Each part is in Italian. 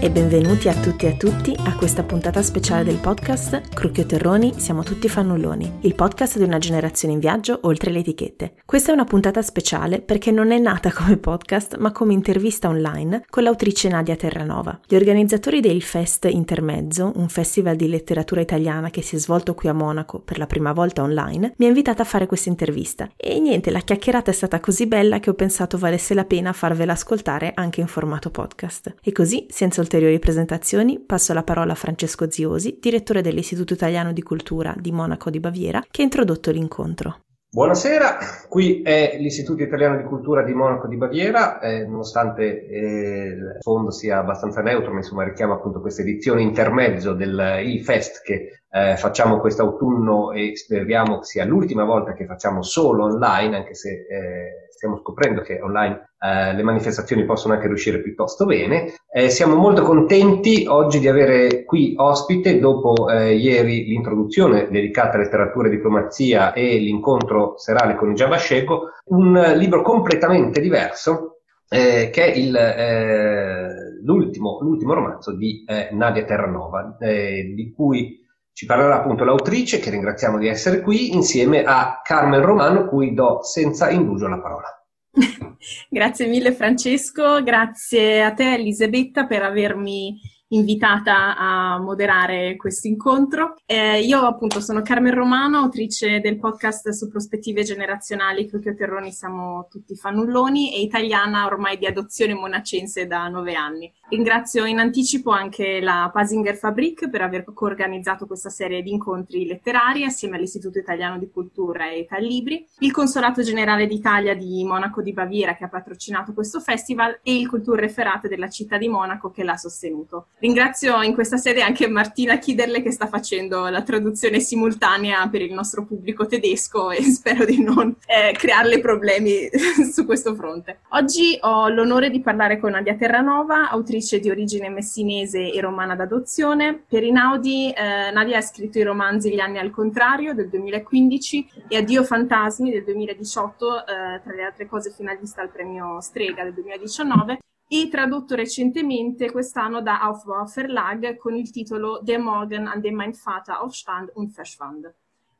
E benvenuti a tutti e a tutti a questa puntata speciale del podcast Crucchio Terroni, siamo tutti fannulloni, il podcast di una generazione in viaggio oltre le etichette. Questa è una puntata speciale perché non è nata come podcast ma come intervista online con l'autrice Nadia Terranova. Gli organizzatori del Fest Intermezzo, un festival di letteratura italiana che si è svolto qui a Monaco per la prima volta online, mi ha invitata a fare questa intervista e niente, la chiacchierata è stata così bella che ho pensato valesse la pena farvela ascoltare anche in formato podcast. E così, senza ulteriori presentazioni, passo la parola a Francesco Ziosi, direttore dell'Istituto Italiano di Cultura di Monaco di Baviera, che ha introdotto l'incontro. Buonasera, qui è l'Istituto Italiano di Cultura di Monaco di Baviera, eh, nonostante eh, il fondo sia abbastanza neutro, ma insomma richiama appunto questa edizione intermezzo del IFEST che eh, facciamo quest'autunno e speriamo sia l'ultima volta che facciamo solo online, anche se eh, stiamo scoprendo che online eh, le manifestazioni possono anche riuscire piuttosto bene. Eh, siamo molto contenti oggi di avere qui ospite, dopo eh, ieri l'introduzione dedicata a letteratura e diplomazia e l'incontro serale con il Giavascego, un libro completamente diverso eh, che è il, eh, l'ultimo, l'ultimo, romanzo di Nadia Terranova, di cui ci parlerà appunto l'autrice, che ringraziamo di essere qui, insieme a Carmen Romano, cui do senza indugio la parola. grazie mille Francesco, grazie a te Elisabetta per avermi invitata a moderare questo incontro. Eh, io appunto sono Carmen Romano, autrice del podcast su prospettive generazionali Crucchio Terroni siamo tutti fannulloni e italiana ormai di adozione monacense da nove anni. Ringrazio in anticipo anche la Pasinger Fabrik per aver coorganizzato questa serie di incontri letterari assieme all'Istituto Italiano di Cultura e Libri, il Consolato Generale d'Italia di Monaco di Baviera che ha patrocinato questo festival e il Kulturreferat della città di Monaco che l'ha sostenuto. Ringrazio in questa sede anche Martina Chiderle che sta facendo la traduzione simultanea per il nostro pubblico tedesco e spero di non eh, crearle problemi su questo fronte. Oggi ho l'onore di parlare con Nadia Terranova, autrice autrice di origine messinese e romana d'adozione. Per Inaudi eh, Nadia ha scritto i romanzi Gli anni al contrario del 2015 e Addio fantasmi del 2018, eh, tra le altre cose finalista al premio Strega del 2019 e tradotto recentemente quest'anno da Aufbau Verlag con il titolo Der Morgen an dem mein Vater aufstand und verschwand.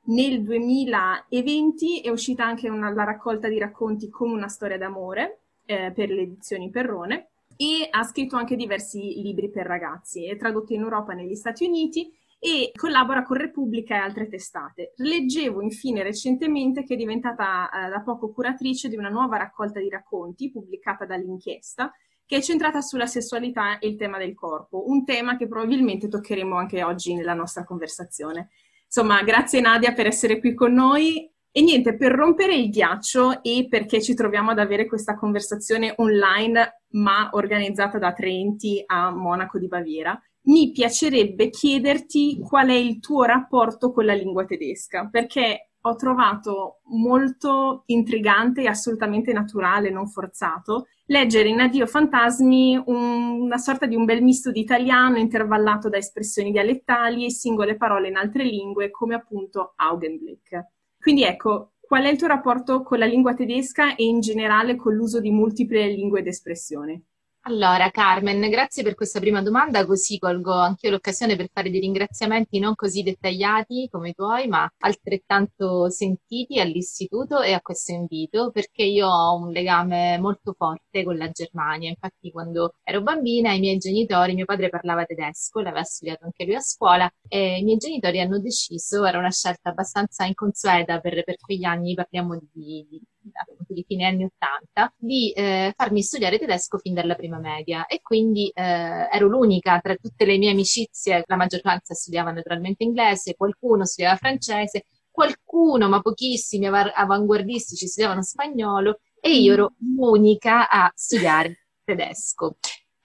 Nel 2020 è uscita anche una, la raccolta di racconti come una storia d'amore eh, per le edizioni Perrone e ha scritto anche diversi libri per ragazzi, è tradotto in Europa e negli Stati Uniti e collabora con Repubblica e altre testate. Leggevo infine recentemente che è diventata eh, da poco curatrice di una nuova raccolta di racconti pubblicata dall'inchiesta che è centrata sulla sessualità e il tema del corpo, un tema che probabilmente toccheremo anche oggi nella nostra conversazione. Insomma, grazie Nadia per essere qui con noi e niente, per rompere il ghiaccio e perché ci troviamo ad avere questa conversazione online, ma organizzata da tre enti a Monaco di Baviera, mi piacerebbe chiederti qual è il tuo rapporto con la lingua tedesca, perché ho trovato molto intrigante e assolutamente naturale, non forzato, leggere in Addio Fantasmi un, una sorta di un bel misto di italiano intervallato da espressioni dialettali e singole parole in altre lingue, come appunto Augenblick. Quindi ecco, qual è il tuo rapporto con la lingua tedesca e in generale con l'uso di multiple lingue d'espressione? Allora, Carmen, grazie per questa prima domanda, così colgo anch'io l'occasione per fare dei ringraziamenti non così dettagliati come i tuoi, ma altrettanto sentiti all'istituto e a questo invito, perché io ho un legame molto forte con la Germania. Infatti, quando ero bambina, i miei genitori, mio padre parlava tedesco, l'aveva studiato anche lui a scuola, e i miei genitori hanno deciso, era una scelta abbastanza inconsueta per, per quegli anni, parliamo di, di appunto di fine anni 80, di eh, farmi studiare tedesco fin dalla prima media e quindi eh, ero l'unica tra tutte le mie amicizie, la maggioranza studiava naturalmente inglese, qualcuno studiava francese, qualcuno, ma pochissimi av- avanguardistici studiavano spagnolo e io ero l'unica a studiare tedesco.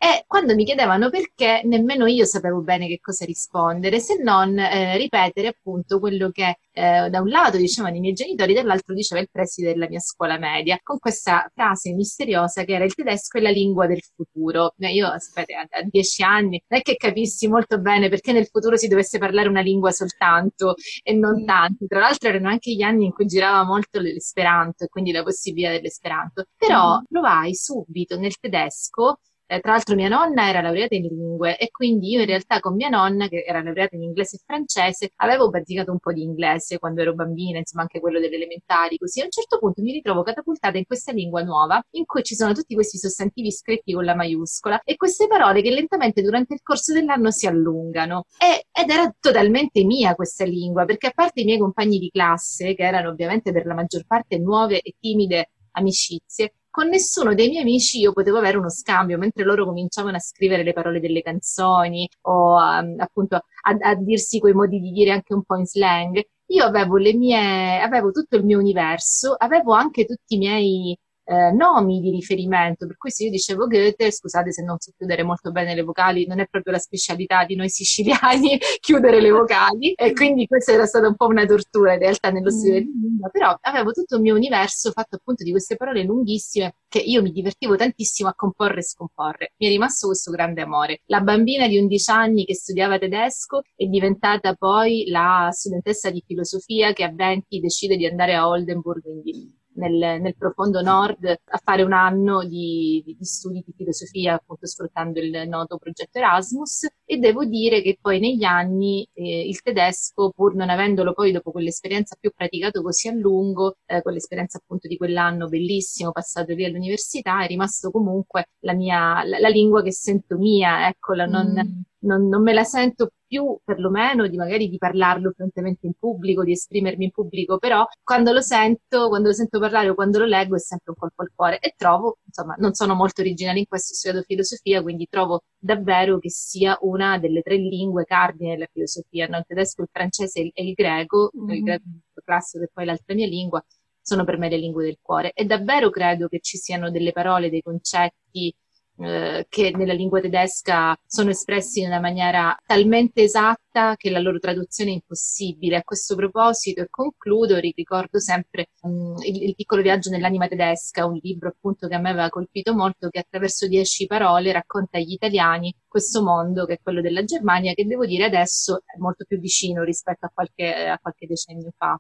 E quando mi chiedevano perché, nemmeno io sapevo bene che cosa rispondere, se non eh, ripetere appunto quello che eh, da un lato dicevano i miei genitori, dall'altro diceva il preside della mia scuola media, con questa frase misteriosa che era il tedesco è la lingua del futuro. Io, sapete, a, a dieci anni non è che capissi molto bene perché nel futuro si dovesse parlare una lingua soltanto e non tanti. Tra l'altro erano anche gli anni in cui girava molto l'esperanto e quindi la possibilità dell'esperanto. Però provai subito nel tedesco Eh, tra l'altro mia nonna era laureata in lingue e quindi io in realtà con mia nonna, che era laureata in inglese e francese, avevo bazzicato un po' di inglese quando ero bambina, insomma anche quello delle elementari, così a un certo punto mi ritrovo catapultata in questa lingua nuova in cui ci sono tutti questi sostantivi scritti con la maiuscola e queste parole che lentamente durante il corso dell'anno si allungano. E, ed era totalmente mia questa lingua, perché a parte i miei compagni di classe, che erano ovviamente per la maggior parte nuove e timide amicizie, con nessuno dei miei amici io potevo avere uno scambio, mentre loro cominciavano a scrivere le parole delle canzoni o um, appunto a, a, dirsi quei modi di dire anche un po' in slang. Io avevo le mie, avevo tutto il mio universo, avevo anche tutti i miei eh, nomi di riferimento, per cui se io dicevo Goethe, scusate se non so chiudere molto bene le vocali, non è proprio la specialità di noi siciliani chiudere le vocali e quindi questa era stata un po' una tortura in realtà nello studio di lingua, però avevo tutto il mio universo fatto appunto di queste parole lunghissime che io mi divertivo tantissimo a comporre e scomporre. Mi è rimasto questo grande amore. La bambina di 11 anni che studiava tedesco è diventata poi la studentessa di filosofia che a 20 decide di andare a Oldenburg, quindi nel, nel, profondo nord a fare un anno di, di, di, studi di filosofia, appunto sfruttando il noto progetto Erasmus. E devo dire che poi negli anni eh, il tedesco, pur non avendolo poi dopo quell'esperienza più praticato così a lungo, eh, quell'esperienza appunto di quell'anno bellissimo passato lì all'università, è rimasto comunque la mia, la, la lingua che sento mia, eccola, non, mm. non, non me la sento più perlomeno di magari di parlarlo fluentemente in pubblico, di esprimermi in pubblico, però quando lo sento, quando lo sento parlare o quando lo leggo è sempre un colpo al cuore e trovo, insomma, non sono molto originale in questo, ho studiato filosofia, quindi trovo davvero che sia una delle tre lingue cardine della filosofia, no? il tedesco, il francese e il greco, mm-hmm. il greco classico che poi l'altra mia lingua, sono per me le lingue del cuore e davvero credo che ci siano delle parole, dei concetti, eh, che nella lingua tedesca sono espressi in una maniera talmente esatta che la loro traduzione è impossibile. A questo proposito, e concludo, ricordo sempre um, il, il, piccolo viaggio nell'anima tedesca, un libro appunto che a me aveva colpito molto, che attraverso dieci parole racconta agli italiani questo mondo che è quello della Germania, che devo dire adesso è molto più vicino rispetto a qualche, a qualche decennio fa.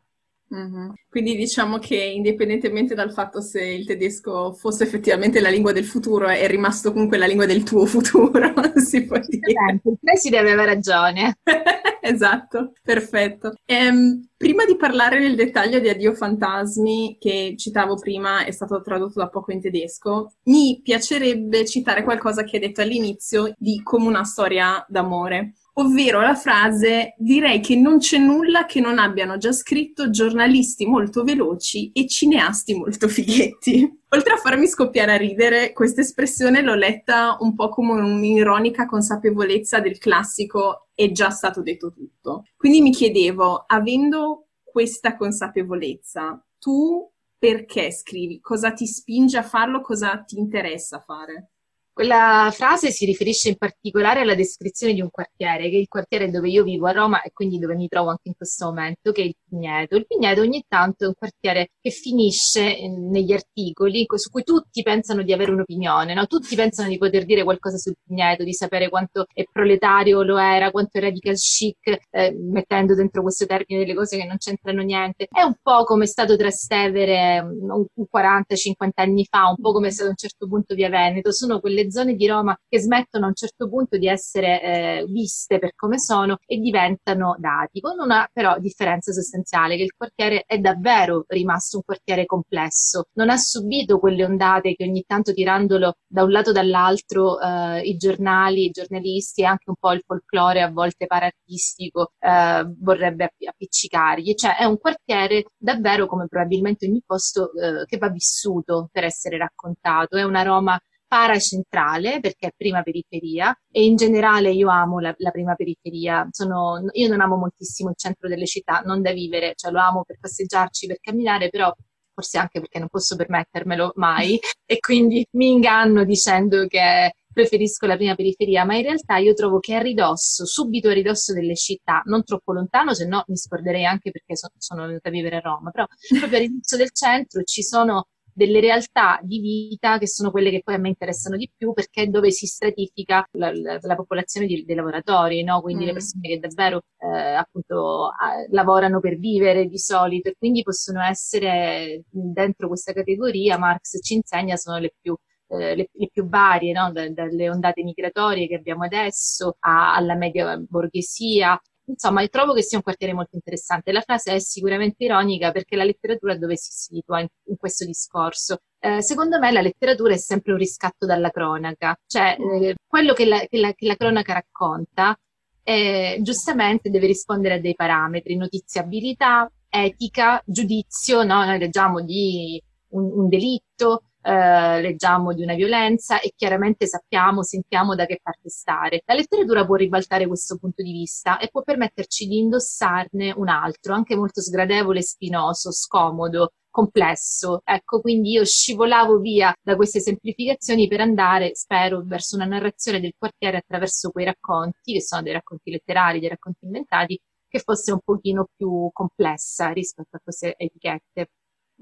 Mm-hmm. Quindi diciamo che indipendentemente dal fatto se il tedesco fosse effettivamente la lingua del futuro, è rimasto comunque la lingua del tuo futuro, si può dire. Il preside aveva ragione. esatto, perfetto. Ehm, prima di parlare nel dettaglio di Addio Fantasmi, che citavo prima, è stato tradotto da poco in tedesco, mi piacerebbe citare qualcosa che hai detto all'inizio di come una storia d'amore ovvero la frase direi che non c'è nulla che non abbiano già scritto giornalisti molto veloci e cineasti molto fighetti. Oltre a farmi scoppiare a ridere, questa espressione l'ho letta un po' come un'ironica consapevolezza del classico è già stato detto tutto. Quindi mi chiedevo, avendo questa consapevolezza, tu perché scrivi? Cosa ti spinge a farlo? Cosa ti interessa fare? Quella frase si riferisce in particolare alla descrizione di un quartiere, che è il quartiere dove io vivo a Roma e quindi dove mi trovo anche in questo momento, che è il Pigneto. Il Pigneto ogni tanto è un quartiere che finisce eh, negli articoli su cui tutti pensano di avere un'opinione, no? tutti pensano di poter dire qualcosa sul Pigneto, di sapere quanto è proletario lo era, quanto è radical chic, eh, mettendo dentro questo termine delle cose che non c'entrano niente. È un po' come è stato Trastevere um, 40-50 anni fa, un po' come è stato a un certo punto via Veneto. Sono quelle quelle zone di Roma che smettono a un certo punto di essere eh, viste per come sono e diventano dati, con una però differenza sostanziale, che il quartiere è davvero rimasto un quartiere complesso, non ha subito quelle ondate che ogni tanto tirandolo da un lato o dall'altro eh, i giornali, i giornalisti e anche un po' il folklore a volte parartistico eh, vorrebbe appiccicargli, cioè è un quartiere davvero come probabilmente ogni posto eh, che va vissuto per essere raccontato, è una Roma paracentrale perché è prima periferia e in generale io amo la, la prima periferia. Sono, io non amo moltissimo il centro delle città, non da vivere, cioè lo amo per passeggiarci, per camminare, però forse anche perché non posso permettermelo mai e quindi mi inganno dicendo che preferisco la prima periferia, ma in realtà io trovo che a ridosso, subito a ridosso delle città, non troppo lontano, se no mi scorderei anche perché so, sono venuta a vivere a Roma, però proprio a ridosso del centro ci sono delle realtà di vita che sono quelle che poi a me interessano di più perché è dove si stratifica la, la, la popolazione di, dei lavoratori, no? quindi mm. le persone che davvero eh, appunto a, lavorano per vivere di solito e quindi possono essere dentro questa categoria, Marx ci insegna, sono le più eh, le, le, più varie, no? da, dalle ondate migratorie che abbiamo adesso a, alla media borghesia. Insomma, trovo che sia un quartiere molto interessante. La frase è sicuramente ironica perché la letteratura dove si situa in, in questo discorso? Eh, secondo me la letteratura è sempre un riscatto dalla cronaca, cioè eh, quello che la, che, la, che la, cronaca racconta eh, giustamente deve rispondere a dei parametri, notiziabilità, etica, giudizio, no? noi leggiamo di un, un delitto, eh, leggiamo di una violenza e chiaramente sappiamo, sentiamo da che parte stare. La letteratura può ribaltare questo punto di vista e può permetterci di indossarne un altro, anche molto sgradevole, spinoso, scomodo, complesso. Ecco, quindi io scivolavo via da queste semplificazioni per andare, spero, verso una narrazione del quartiere attraverso quei racconti, che sono dei racconti letterari, dei racconti inventati, che fosse un pochino più complessa rispetto a queste etichette.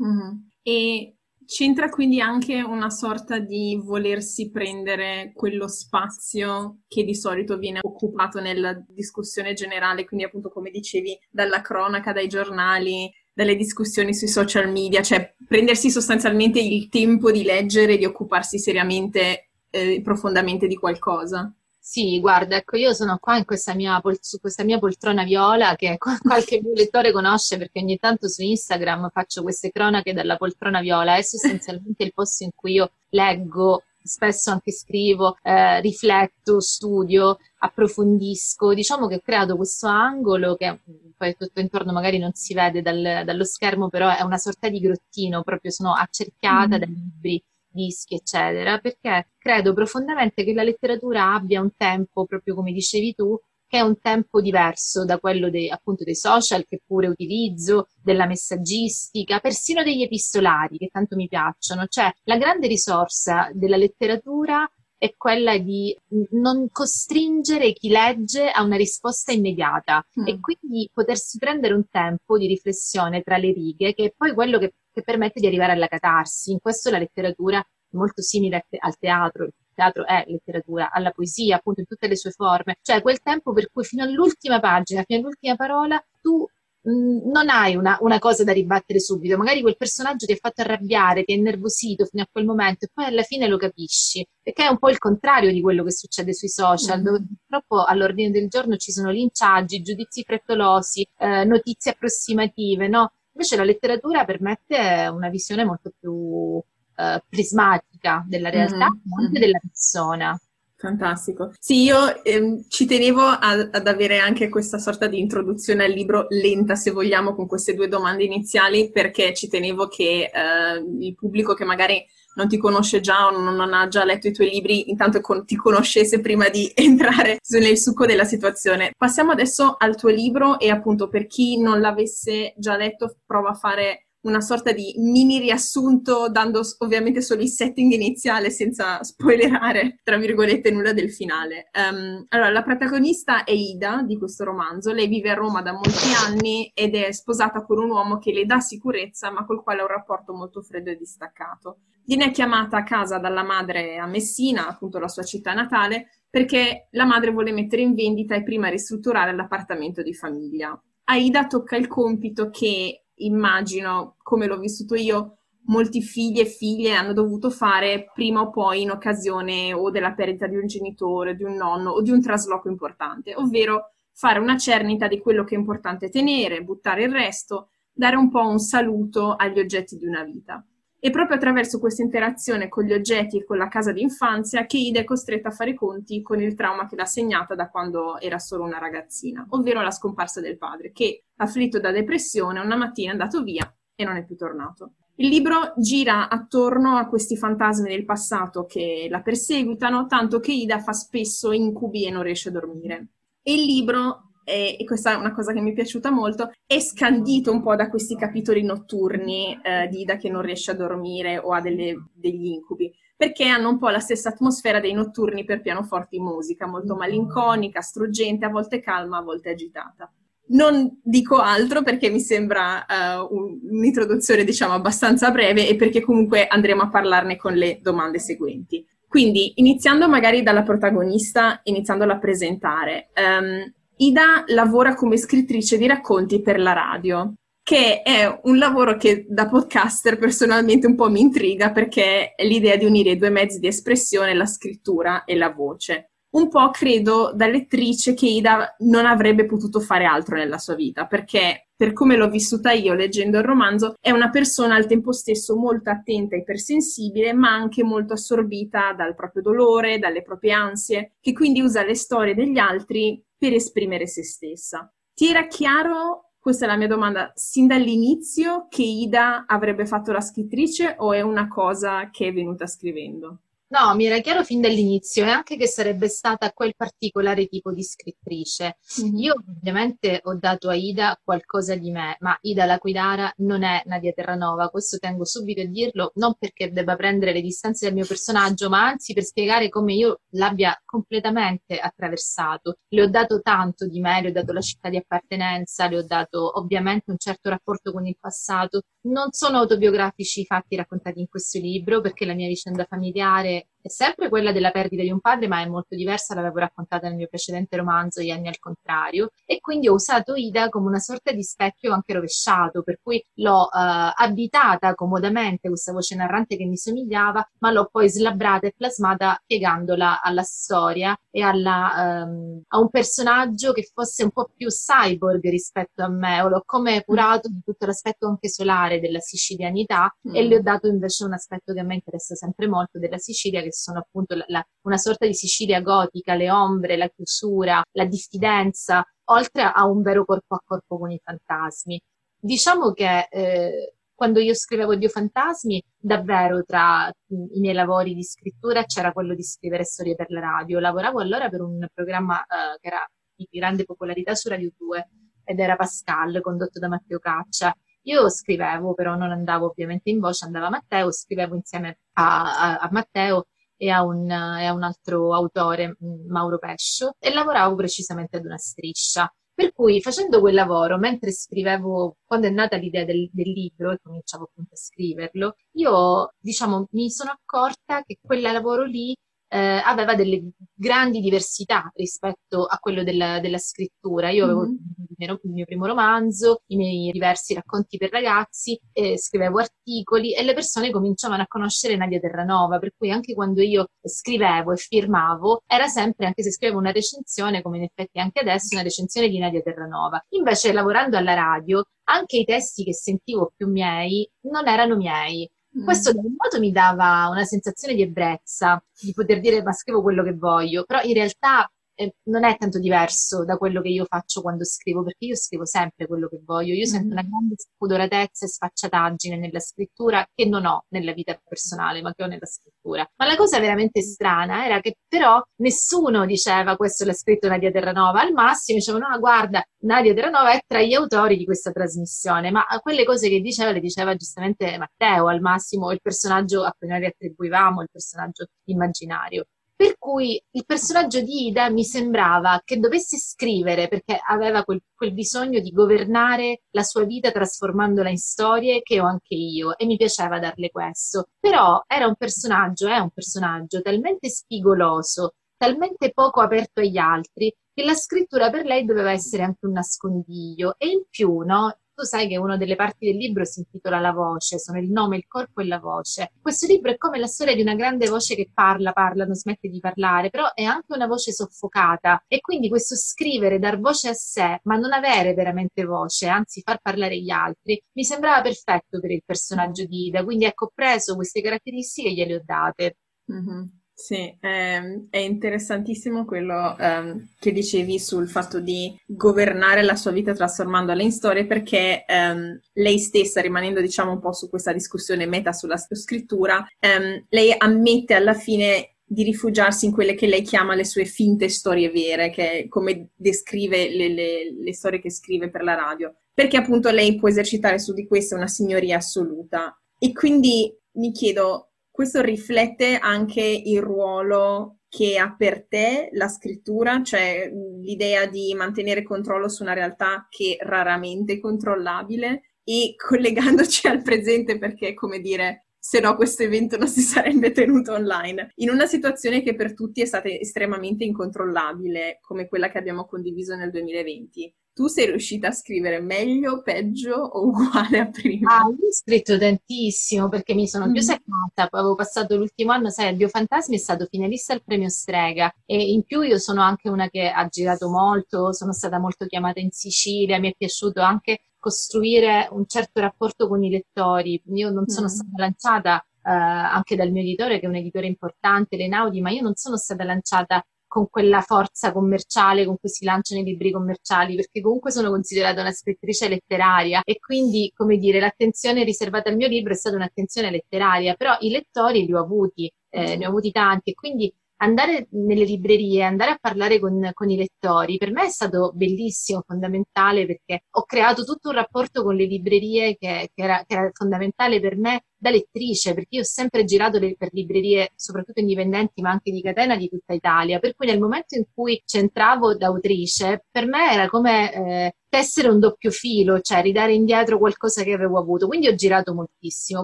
Mm-hmm. E C'entra quindi anche una sorta di volersi prendere quello spazio che di solito viene occupato nella discussione generale, quindi appunto come dicevi, dalla cronaca, dai giornali, dalle discussioni sui social media, cioè prendersi sostanzialmente il tempo di leggere, di occuparsi seriamente, eh, profondamente di qualcosa. Sì, guarda, ecco, io sono qua in questa mia, pol- su questa mia poltrona viola che qualche mio lettore conosce perché ogni tanto su Instagram faccio queste cronache della poltrona viola. È sostanzialmente il posto in cui io leggo, spesso anche scrivo, eh, rifletto, studio, approfondisco. Diciamo che ho creato questo angolo che poi tutto intorno magari non si vede dal, dallo schermo, però è una sorta di grottino, proprio sono accerchiata mm. dai libri dischi, eccetera, perché credo profondamente che la letteratura abbia un tempo, proprio come dicevi tu, che è un tempo diverso da quello dei, appunto dei social che pure utilizzo, della messaggistica, persino degli epistolari che tanto mi piacciono. Cioè, la grande risorsa della letteratura è quella di non costringere chi legge a una risposta immediata mm. e quindi potersi prendere un tempo di riflessione tra le righe, che è poi quello che che permette di arrivare alla catarsi. In questo la letteratura è molto simile al teatro, il teatro è letteratura, alla poesia, appunto in tutte le sue forme, cioè quel tempo per cui fino all'ultima pagina, fino all'ultima parola, tu mh, non hai una, una, cosa da ribattere subito, magari quel personaggio ti ha fatto arrabbiare, ti ha innervosito fino a quel momento e poi alla fine lo capisci, perché è un po' il contrario di quello che succede sui social, mm-hmm. dove purtroppo all'ordine del giorno ci sono linciaggi, giudizi frettolosi, eh, notizie approssimative, no? Invece la letteratura permette una visione molto più eh, prismatica della realtà mm-hmm. anche della persona. Fantastico. Sì, io ehm, ci tenevo a, ad avere anche questa sorta di introduzione al libro lenta, se vogliamo, con queste due domande iniziali, perché ci tenevo che eh, il pubblico che magari non ti conosce già o non, ha già letto i tuoi libri, intanto con, ti conoscesse prima di entrare nel succo della situazione. Passiamo adesso al tuo libro e appunto per chi non l'avesse già letto, prova a fare una sorta di mini riassunto, dando ovviamente solo il setting iniziale senza spoilerare, tra virgolette, nulla del finale. Um, allora, la protagonista è Ida di questo romanzo. Lei vive a Roma da molti anni ed è sposata con un uomo che le dà sicurezza, ma col quale ha un rapporto molto freddo e distaccato. Viene chiamata a casa dalla madre a Messina, appunto la sua città natale, perché la madre vuole mettere in vendita e prima ristrutturare l'appartamento di famiglia. Aida tocca il compito che immagino, come l'ho vissuto io, molti figli e figlie hanno dovuto fare prima o poi in occasione o della perdita di un genitore, di un nonno o di un trasloco importante, ovvero fare una cernita di quello che è importante tenere, buttare il resto, dare un po' un saluto agli oggetti di una vita. È proprio attraverso questa interazione con gli oggetti e con la casa d'infanzia che Ida è costretta a fare i conti con il trauma che l'ha segnata da quando era solo una ragazzina, ovvero la scomparsa del padre, che, afflitto da depressione, una mattina è andato via e non è più tornato. Il libro gira attorno a questi fantasmi del passato che la perseguitano, tanto che Ida fa spesso incubi e non riesce a dormire. E il libro e, e, questa è una cosa che mi è piaciuta molto, è scandito un po' da questi capitoli notturni eh, di Ida che non riesce a dormire o ha delle, degli incubi, perché hanno un po' la stessa atmosfera dei notturni per pianoforti in musica, molto malinconica, struggente, a volte calma, a volte agitata. Non dico altro perché mi sembra uh, un, un'introduzione, diciamo, abbastanza breve e perché comunque andremo a parlarne con le domande seguenti. Quindi, iniziando magari dalla protagonista, iniziandola a presentare, um, Ida lavora come scrittrice di racconti per la radio. Che è un lavoro che da podcaster personalmente un po' mi intriga perché è l'idea di unire i due mezzi di espressione, la scrittura e la voce. Un po' credo da lettrice che Ida non avrebbe potuto fare altro nella sua vita perché per come l'ho vissuta io leggendo il romanzo, è una persona al tempo stesso molto attenta e ipersensibile, ma anche molto assorbita dal proprio dolore, dalle proprie ansie, che quindi usa le storie degli altri per esprimere se stessa. Ti era chiaro questa è la mia domanda. Sin dall'inizio che Ida avrebbe fatto la scrittrice o è una cosa che è venuta scrivendo? No, mi era chiaro fin dall'inizio e anche che sarebbe stata quel particolare tipo di scrittrice. Mm-hmm. Io ovviamente ho dato a Ida qualcosa di me, ma Ida Laquidara non è Nadia Terranova, questo tengo subito a dirlo, non perché debba prendere le distanze dal mio personaggio, ma anzi per spiegare come io l'abbia completamente attraversato. Le ho dato tanto di me, le ho dato la città di appartenenza, le ho dato ovviamente un certo rapporto con il passato. Non sono autobiografici i fatti raccontati in questo libro perché la mia vicenda familiare it è sempre quella della perdita di un padre, ma è molto diversa, l'avevo raccontata nel mio precedente romanzo, Gli anni al contrario, e quindi ho usato Ida come una sorta di specchio anche rovesciato, per cui l'ho uh, abitata comodamente, questa voce narrante che mi somigliava, ma l'ho poi slabbrata e plasmata piegandola alla storia e alla, um, a un personaggio che fosse un po' più cyborg rispetto a me, o l'ho come curato di tutto l'aspetto anche solare della sicilianità mm. e le ho dato invece un aspetto che a me interessa sempre molto della Sicilia, che sono appunto la, la, una sorta di Sicilia gotica, le ombre, la chiusura, la diffidenza, oltre a un vero corpo a corpo con i fantasmi. Diciamo che eh, quando io scrivevo Dio Fantasmi, davvero tra i miei lavori di scrittura c'era quello di scrivere storie per la radio. Lavoravo allora per un programma eh, che era di grande popolarità su Radio 2 ed era Pascal, condotto da Matteo Caccia. Io scrivevo, però non andavo ovviamente in voce, andava Matteo, scrivevo insieme a, a, a Matteo e a un, e a un altro autore, mm, Mauro Pescio, e lavoravo precisamente ad una striscia. Per cui facendo quel lavoro, mentre scrivevo, quando è nata l'idea del, del, libro e cominciavo appunto a scriverlo, io diciamo mi sono accorta che quel lavoro lì eh, aveva delle grandi diversità rispetto a quello della, della scrittura. Io avevo mm-hmm. il, mio, primo romanzo, i miei diversi racconti per ragazzi, eh, scrivevo articoli e le persone cominciavano a conoscere Nadia Terranova, per cui anche quando io scrivevo e firmavo era sempre, anche se scrivevo una recensione, come in effetti anche adesso, una recensione di Nadia Terranova. Invece lavorando alla radio, anche i testi che sentivo più miei non erano miei. Questo da un lato mi dava una sensazione di ebbrezza, di poter dire ma scrivo quello che voglio, però in realtà eh, non è tanto diverso da quello che io faccio quando scrivo, perché io scrivo sempre quello che voglio. Io mm sento una grande spudoratezza e sfacciataggine nella scrittura che non ho nella vita personale, ma che ho nella scrittura. Ma la cosa veramente strana era che però nessuno diceva questo l'ha scritto Nadia Terranova, al massimo dicevano no, guarda, Nadia Terranova è tra gli autori di questa trasmissione, ma quelle cose che diceva le diceva giustamente Matteo, al massimo il personaggio a cui noi le attribuivamo, il personaggio immaginario. Per cui il personaggio di Ida mi sembrava che dovesse scrivere perché aveva quel, quel, bisogno di governare la sua vita trasformandola in storie che ho anche io e mi piaceva darle questo. Però era un personaggio, è un personaggio talmente spigoloso, talmente poco aperto agli altri che la scrittura per lei doveva essere anche un nascondiglio e in più, no? Tu sai che una delle parti del libro si intitola La voce, sono il nome, il corpo e la voce. Questo libro è come la storia di una grande voce che parla, parla, non smette di parlare, però è anche una voce soffocata e quindi questo scrivere, dar voce a sé, ma non avere veramente voce, anzi far parlare gli altri, mi sembrava perfetto per il personaggio di Ida, quindi ecco, ho preso queste caratteristiche e gliele ho date. Mm-hmm. Sì, è, è interessantissimo quello um, che dicevi sul fatto di governare la sua vita trasformandola in storie perché um, lei stessa, rimanendo diciamo un po' su questa discussione meta sulla scrittura, um, lei ammette alla fine di rifugiarsi in quelle che lei chiama le sue finte storie vere, che è come descrive le, le, le storie che scrive per la radio, perché appunto lei può esercitare su di queste una signoria assoluta. E quindi mi chiedo, questo riflette anche il ruolo che ha per te la scrittura, cioè l'idea di mantenere controllo su una realtà che raramente è controllabile e collegandoci al presente perché, come dire, se no questo evento non si sarebbe tenuto online, in una situazione che per tutti è stata estremamente incontrollabile, come quella che abbiamo condiviso nel 2020. Tu sei riuscita a scrivere meglio, peggio o uguale a prima? Ah, io ho scritto tantissimo perché mi sono mm. più seccata, poi avevo passato l'ultimo anno, sai, il Biofantasmi è stato finalista al premio Strega e in più io sono anche una che ha girato molto, sono stata molto chiamata in Sicilia, mi è piaciuto anche costruire un certo rapporto con i lettori. Io non sono mm. stata lanciata Uh, anche dal mio editore, che è un editore importante, l'Enaudi, ma io non sono stata lanciata con quella forza commerciale con cui si lanciano i libri commerciali, perché comunque sono considerata una scrittrice letteraria. E quindi, come dire, l'attenzione riservata al mio libro è stata un'attenzione letteraria, però i lettori li ho avuti, eh, ne ho avuti tanti. E quindi andare nelle librerie, andare a parlare con, con, i lettori, per me è stato bellissimo, fondamentale, perché ho creato tutto un rapporto con le librerie che, che, era, che era, fondamentale per me da lettrice, perché io ho sempre girato le, per librerie, soprattutto indipendenti, ma anche di catena di tutta Italia. Per cui nel momento in cui c'entravo da autrice, per me era come eh, tessere un doppio filo, cioè ridare indietro qualcosa che avevo avuto. Quindi ho girato moltissimo.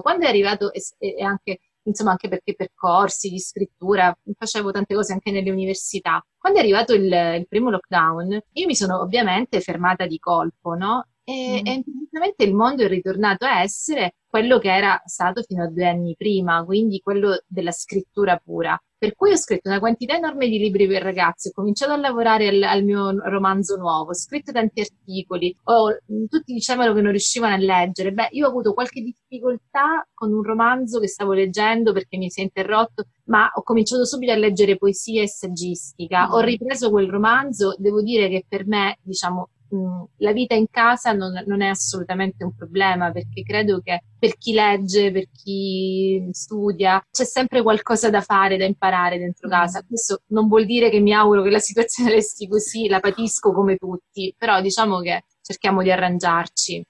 Quando è arrivato, e, e anche insomma anche perché percorsi di scrittura, facevo tante cose anche nelle università. Quando è arrivato il, il primo lockdown, io mi sono ovviamente fermata di colpo, no? E, mm. e improvvisamente il mondo è ritornato a essere quello che era stato fino a due anni prima, quindi quello della scrittura pura. Per cui ho scritto una quantità enorme di libri per ragazzi, ho cominciato a lavorare al, al mio romanzo nuovo, ho scritto tanti articoli, ho, tutti dicevano che non riuscivano a leggere. Beh, io ho avuto qualche difficoltà con un romanzo che stavo leggendo perché mi si è interrotto, ma ho cominciato subito a leggere poesia e saggistica. Mm. Ho ripreso quel romanzo, devo dire che per me, diciamo, Mm, la vita in casa non, non, è assolutamente un problema perché credo che per chi legge, per chi studia, c'è sempre qualcosa da fare, da imparare dentro mm. casa. Questo non vuol dire che mi auguro che la situazione resti così, la patisco come tutti, però diciamo che cerchiamo di arrangiarci.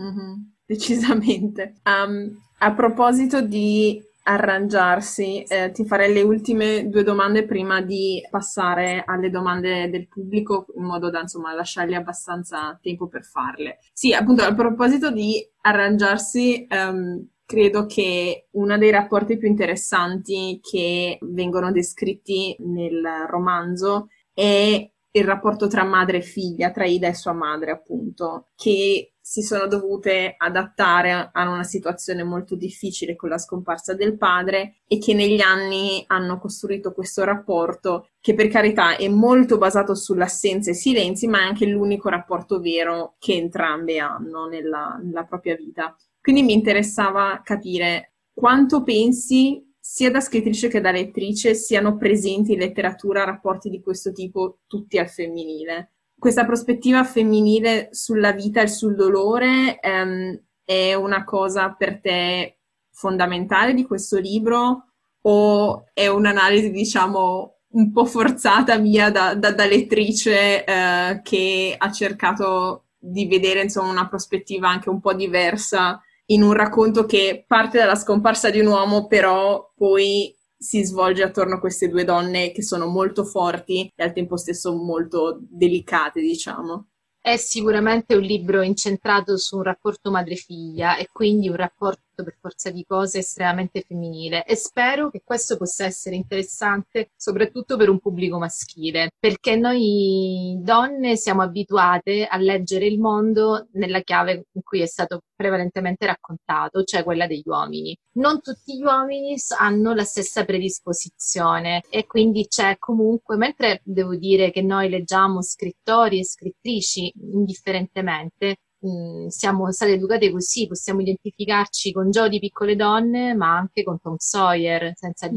Mm-hmm, decisamente. Um, a proposito di arrangiarsi. Eh, ti farei le ultime due domande prima di passare alle domande del pubblico, in modo da insomma lasciargli abbastanza tempo per farle. Sì, appunto, a proposito di arrangiarsi, ehm, credo che uno dei rapporti più interessanti che vengono descritti nel romanzo è il rapporto tra madre e figlia, tra Ida e sua madre, appunto, che si sono dovute adattare a una situazione molto difficile con la scomparsa del padre e che negli anni hanno costruito questo rapporto che per carità è molto basato sull'assenza e silenzi, ma è anche l'unico rapporto vero che entrambe hanno nella, nella propria vita. Quindi mi interessava capire quanto pensi sia da scrittrice che da lettrice siano presenti in letteratura rapporti di questo tipo tutti al femminile. Questa prospettiva femminile sulla vita e sul dolore ehm, è una cosa per te fondamentale di questo libro o è un'analisi, diciamo, un po' forzata mia da, da, da lettrice eh, che ha cercato di vedere insomma una prospettiva anche un po' diversa in un racconto che parte dalla scomparsa di un uomo, però poi si svolge attorno a queste due donne che sono molto forti e al tempo stesso molto delicate, diciamo. È sicuramente un libro incentrato su un rapporto madre-figlia e quindi un rapporto per forza di cose estremamente femminile e spero che questo possa essere interessante soprattutto per un pubblico maschile perché noi donne siamo abituate a leggere il mondo nella chiave in cui è stato prevalentemente raccontato, cioè quella degli uomini. Non tutti gli uomini hanno la stessa predisposizione e quindi c'è comunque, mentre devo dire che noi leggiamo scrittori e scrittrici indifferentemente, mh, siamo state educate così, possiamo identificarci con Joe di Piccole Donne, ma anche con Tom Sawyer, senza mm.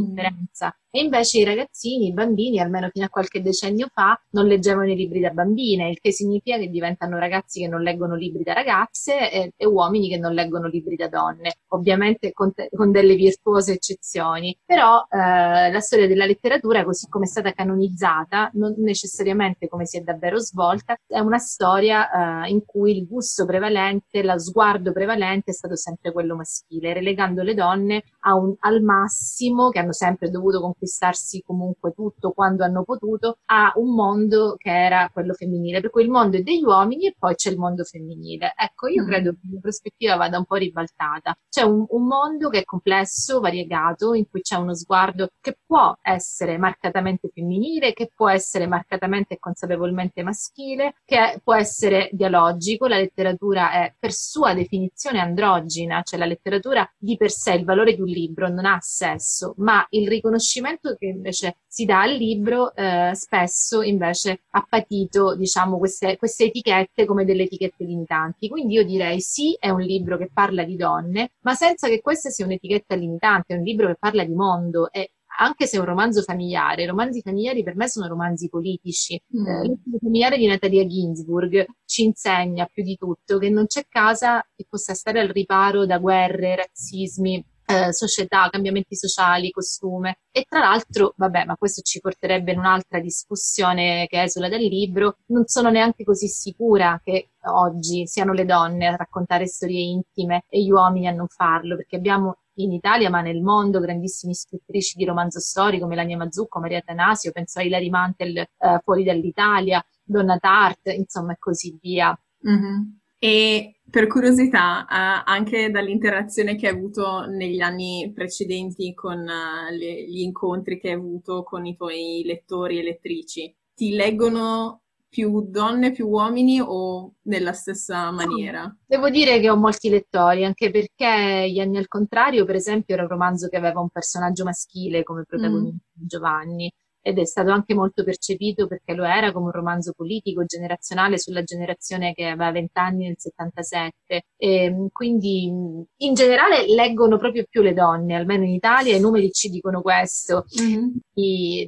Invece i ragazzini, i bambini, almeno fino a qualche decennio fa, non leggevano i libri da bambine, il che significa che diventano ragazzi che non leggono libri da ragazze e, e uomini che non leggono libri da donne, ovviamente con, te, con delle virtuose eccezioni. Però eh, la storia della letteratura, così come è stata canonizzata, non necessariamente come si è davvero svolta, è una storia eh, in cui il gusto prevalente, lo sguardo prevalente è stato sempre quello maschile, relegando le donne un, al massimo che hanno sempre dovuto conquistare conquistarsi comunque tutto quando hanno potuto, a un mondo che era quello femminile, per cui il mondo è degli uomini e poi c'è il mondo femminile. Ecco, io mm. credo che la prospettiva vada un po' ribaltata. C'è un, un mondo che è complesso, variegato, in cui c'è uno sguardo che può essere marcatamente femminile, che può essere marcatamente e consapevolmente maschile, che può essere dialogico, la letteratura è per sua definizione androgina, cioè la letteratura di per sé, il valore di un libro non ha sesso, ma il riconoscimento che invece si dà al libro eh, spesso invece ha patito diciamo queste, queste etichette come delle etichette limitanti. Quindi io direi sì, è un libro che parla di donne, ma senza che questa sia un'etichetta limitante, è un libro che parla di mondo e anche se è un romanzo familiare, i romanzi familiari per me sono romanzi politici. Mm. Eh, il familiare di Natalia Ginsburg ci insegna più di tutto che non c'è casa che possa stare al riparo da guerre, razzismi, eh, società, cambiamenti sociali, costume. E tra l'altro, vabbè, ma questo ci porterebbe in un'altra discussione che esula dal libro, non sono neanche così sicura che oggi siano le donne a raccontare storie intime e gli uomini a non farlo, perché abbiamo in Italia ma nel mondo grandissime scrittrici di romanzo storico, Melania Mazzucco, Maria Tanasio, penso a Hilary Mantel eh, fuori dall'Italia, Donna Tart, insomma e così via. Mm-hmm. E per curiosità, eh, anche dall'interazione che hai avuto negli anni precedenti con uh, le, gli incontri che hai avuto con i tuoi lettori e lettrici, ti leggono più donne, più uomini o nella stessa maniera? Devo dire che ho molti lettori, anche perché Gli anni al contrario, per esempio, era un romanzo che aveva un personaggio maschile come protagonista, mm. Giovanni ed è stato anche molto percepito perché lo era come un romanzo politico generazionale sulla generazione che aveva vent'anni nel 77 e quindi in generale leggono proprio più le donne, almeno in Italia i numeri ci dicono questo. Mm-hmm.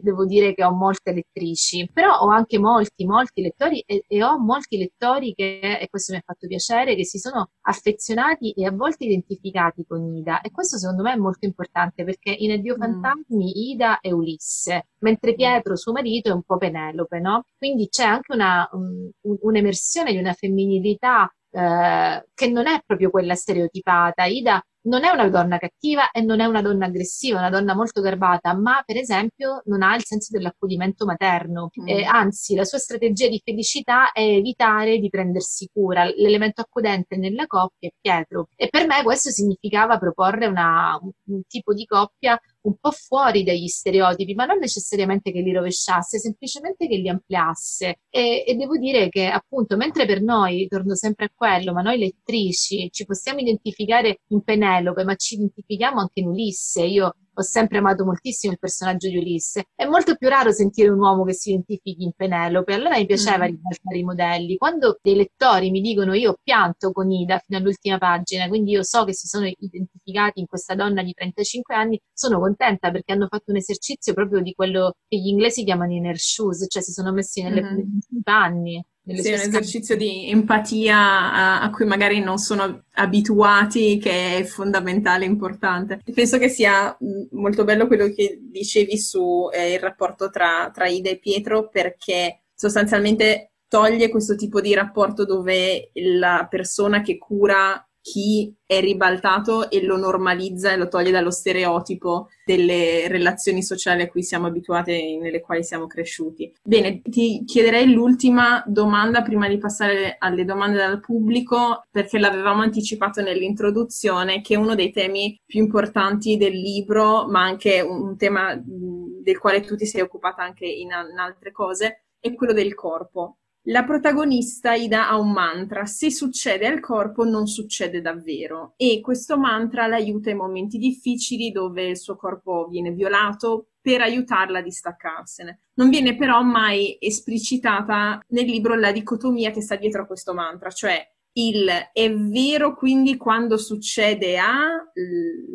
devo dire che ho molte lettrici, però ho anche molti, molti lettori e, e ho molti lettori che, e questo mi ha fatto piacere, che si sono affezionati e a volte identificati con Ida e questo secondo me è molto importante perché in Addio mm. Fantasmi Ida è Ulisse, mentre mentre Pietro, suo marito, è un po' Penelope, no? Quindi c'è anche una, un, un'emersione di una femminilità eh, che non è proprio quella stereotipata. Ida non è una donna cattiva e non è una donna aggressiva, è una donna molto garbata, ma per esempio non ha il senso dell'accudimento materno, mm. eh, anzi la sua strategia di felicità è evitare di prendersi cura, l'elemento accudente nella coppia è Pietro e per me questo significava proporre una, un tipo di coppia un po' fuori dagli stereotipi, ma non necessariamente che li rovesciasse, semplicemente che li ampliasse. E, e, devo dire che appunto, mentre per noi, torno sempre a quello, ma noi lettrici ci possiamo identificare in Penelope, ma ci identifichiamo anche in Ulisse. Io ho sempre amato moltissimo il personaggio di Ulisse. È molto più raro sentire un uomo che si identifichi in Penelope, allora mi piaceva mm. ribaltare i modelli. Quando dei lettori mi dicono io pianto con Ida fino all'ultima pagina, quindi io so che si sono identificati in questa donna di 35 anni, sono contenta perché hanno fatto un esercizio proprio di quello che gli inglesi chiamano inner shoes, cioè si sono messi nelle mm-hmm. panni. Sì, un esercizio di empatia a, a, cui magari non sono abituati, che è fondamentale, importante. Penso che sia molto bello quello che dicevi su eh, il rapporto tra, tra Ida e Pietro, perché sostanzialmente toglie questo tipo di rapporto dove la persona che cura chi è ribaltato e lo normalizza e lo toglie dallo stereotipo delle relazioni sociali a cui siamo abituati e nelle quali siamo cresciuti. Bene, ti chiederei l'ultima domanda prima di passare alle domande dal pubblico, perché l'avevamo anticipato nell'introduzione, che è uno dei temi più importanti del libro, ma anche un tema del quale tu ti sei occupata anche in, in altre cose, è quello del corpo. La protagonista Ida ha un mantra, se succede al corpo non succede davvero e questo mantra l'aiuta in momenti difficili dove il suo corpo viene violato per aiutarla a distaccarsene. Non viene però mai esplicitata nel libro la dicotomia che sta dietro a questo mantra, cioè il è vero quindi quando succede a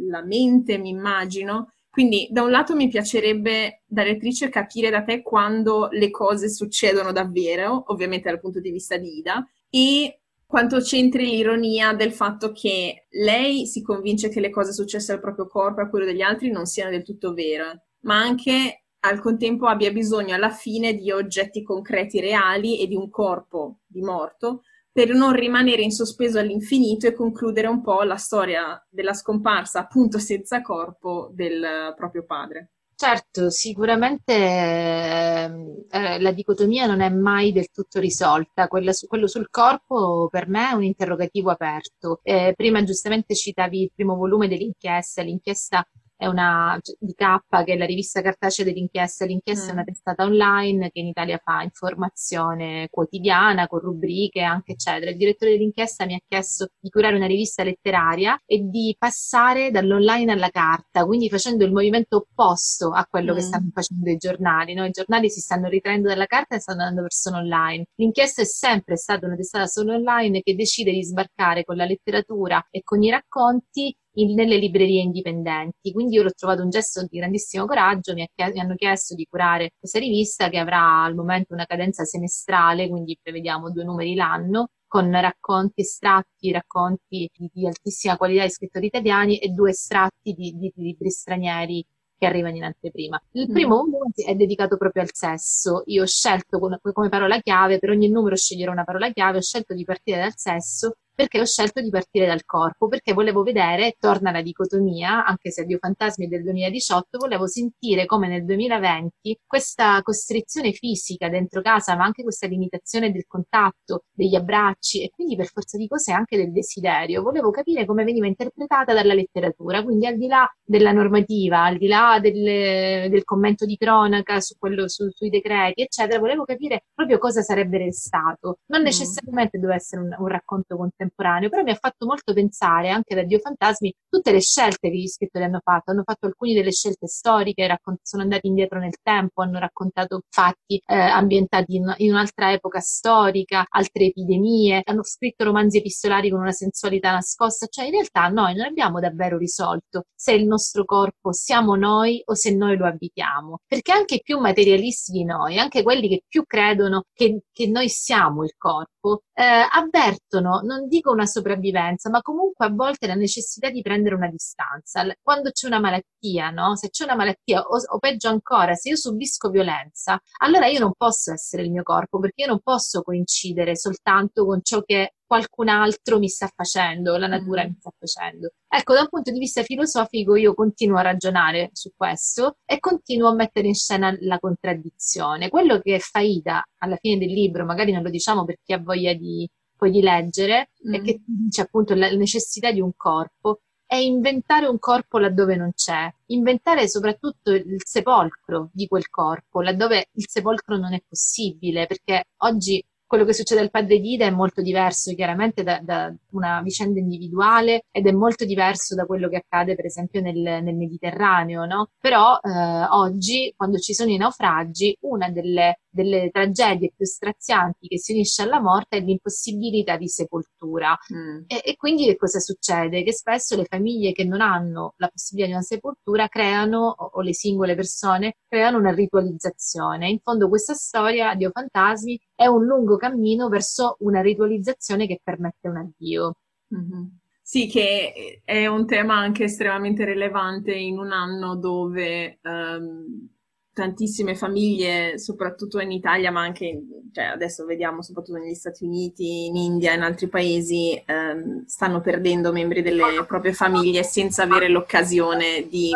la mente, mi immagino, quindi da un lato mi piacerebbe da lettrice capire da te quando le cose succedono davvero, ovviamente dal punto di vista di Ida, e quanto c'entri l'ironia del fatto che lei si convince che le cose successe al proprio corpo e a quello degli altri non siano del tutto vere, ma anche al contempo abbia bisogno alla fine di oggetti concreti reali e di un corpo di morto per non rimanere in sospeso all'infinito e concludere un po' la storia della scomparsa appunto senza corpo del proprio padre. Certo, sicuramente eh, eh, la dicotomia non è mai del tutto risolta. Su, quello sul corpo per me è un interrogativo aperto. Eh, prima giustamente citavi il primo volume dell'inchiesta, l'inchiesta è una di K, che è la rivista cartacea dell'inchiesta. L'inchiesta mm. è una mm. testata online che in Italia fa informazione quotidiana con rubriche, anche eccetera. Il direttore dell'inchiesta mi ha chiesto di curare una rivista letteraria e di passare dall'online alla carta, quindi facendo il movimento opposto a quello mm. che stanno facendo i giornali. No? I giornali si stanno ritraendo dalla carta e stanno andando verso online. L'inchiesta è sempre stata una testata solo online che decide di sbarcare con la letteratura e con i racconti in, nelle librerie indipendenti. Quindi io l'ho trovato un gesto di grandissimo coraggio, mi, mi, hanno chiesto di curare questa rivista che avrà al momento una cadenza semestrale, quindi prevediamo due numeri l'anno con racconti estratti, racconti di, di altissima qualità di scrittori italiani e due estratti di, di, di libri stranieri che arrivano in anteprima. Il mm. primo volume è dedicato proprio al sesso. Io ho scelto come parola chiave, per ogni numero sceglierò una parola chiave, ho scelto di partire dal sesso perché ho scelto di partire dal corpo, perché volevo vedere, torna la dicotomia, anche se Dio Fantasmi è del 2018, volevo sentire come nel 2020 questa costrizione fisica dentro casa, ma anche questa limitazione del contatto, degli abbracci e quindi per forza di cose anche del desiderio, volevo capire come veniva interpretata dalla letteratura, quindi al di là della normativa, al di là del, del commento di cronaca su quello, su, sui decreti, eccetera, volevo capire proprio cosa sarebbe restato. Non mm. necessariamente doveva essere un, un racconto contemporaneo, contemporaneo, però mi ha fatto molto pensare anche da Dio Fantasmi tutte le scelte che gli scrittori hanno fatto. Hanno fatto alcune delle scelte storiche, raccont- sono andati indietro nel tempo, hanno raccontato fatti eh, ambientati in, in, un'altra epoca storica, altre epidemie, hanno scritto romanzi epistolari con una sensualità nascosta, cioè in realtà noi non abbiamo davvero risolto se il nostro corpo siamo noi o se noi lo abitiamo, perché anche i più materialisti di noi, anche quelli che più credono che, che noi siamo il corpo, eh, avvertono, non dico una sopravvivenza, ma comunque a volte la necessità di prendere una distanza. Quando c'è una malattia, no? Se c'è una malattia, o, o peggio ancora, se io subisco violenza, allora io non posso essere il mio corpo, perché io non posso coincidere soltanto con ciò che qualcun altro mi sta facendo, la natura mm. mi sta facendo. Ecco, da un punto di vista filosofico io continuo a ragionare su questo e continuo a mettere in scena la contraddizione. Quello che fa Ida alla fine del libro, magari non lo diciamo per chi ha voglia di, poi di leggere, mm. e che dice appunto la necessità di un corpo, è inventare un corpo laddove non c'è, inventare soprattutto il sepolcro di quel corpo, laddove il sepolcro non è possibile, perché oggi quello che succede al padre di Ida è molto diverso chiaramente da, da, una vicenda individuale ed è molto diverso da quello che accade per esempio nel, nel Mediterraneo, no? Però eh, oggi quando ci sono i naufragi una delle delle tragedie più strazianti che si unisce alla morte è l'impossibilità di sepoltura. Mm. E, e, quindi che cosa succede? Che spesso le famiglie che non hanno la possibilità di una sepoltura creano, o, o le singole persone, creano una ritualizzazione. In fondo questa storia di O Fantasmi è un lungo cammino verso una ritualizzazione che permette un addio. Mm-hmm. Sì, che è un tema anche estremamente rilevante in un anno dove um, tantissime famiglie, soprattutto in Italia, ma anche cioè adesso vediamo soprattutto negli Stati Uniti, in India e in altri paesi, ehm, stanno perdendo membri delle proprie famiglie senza avere l'occasione di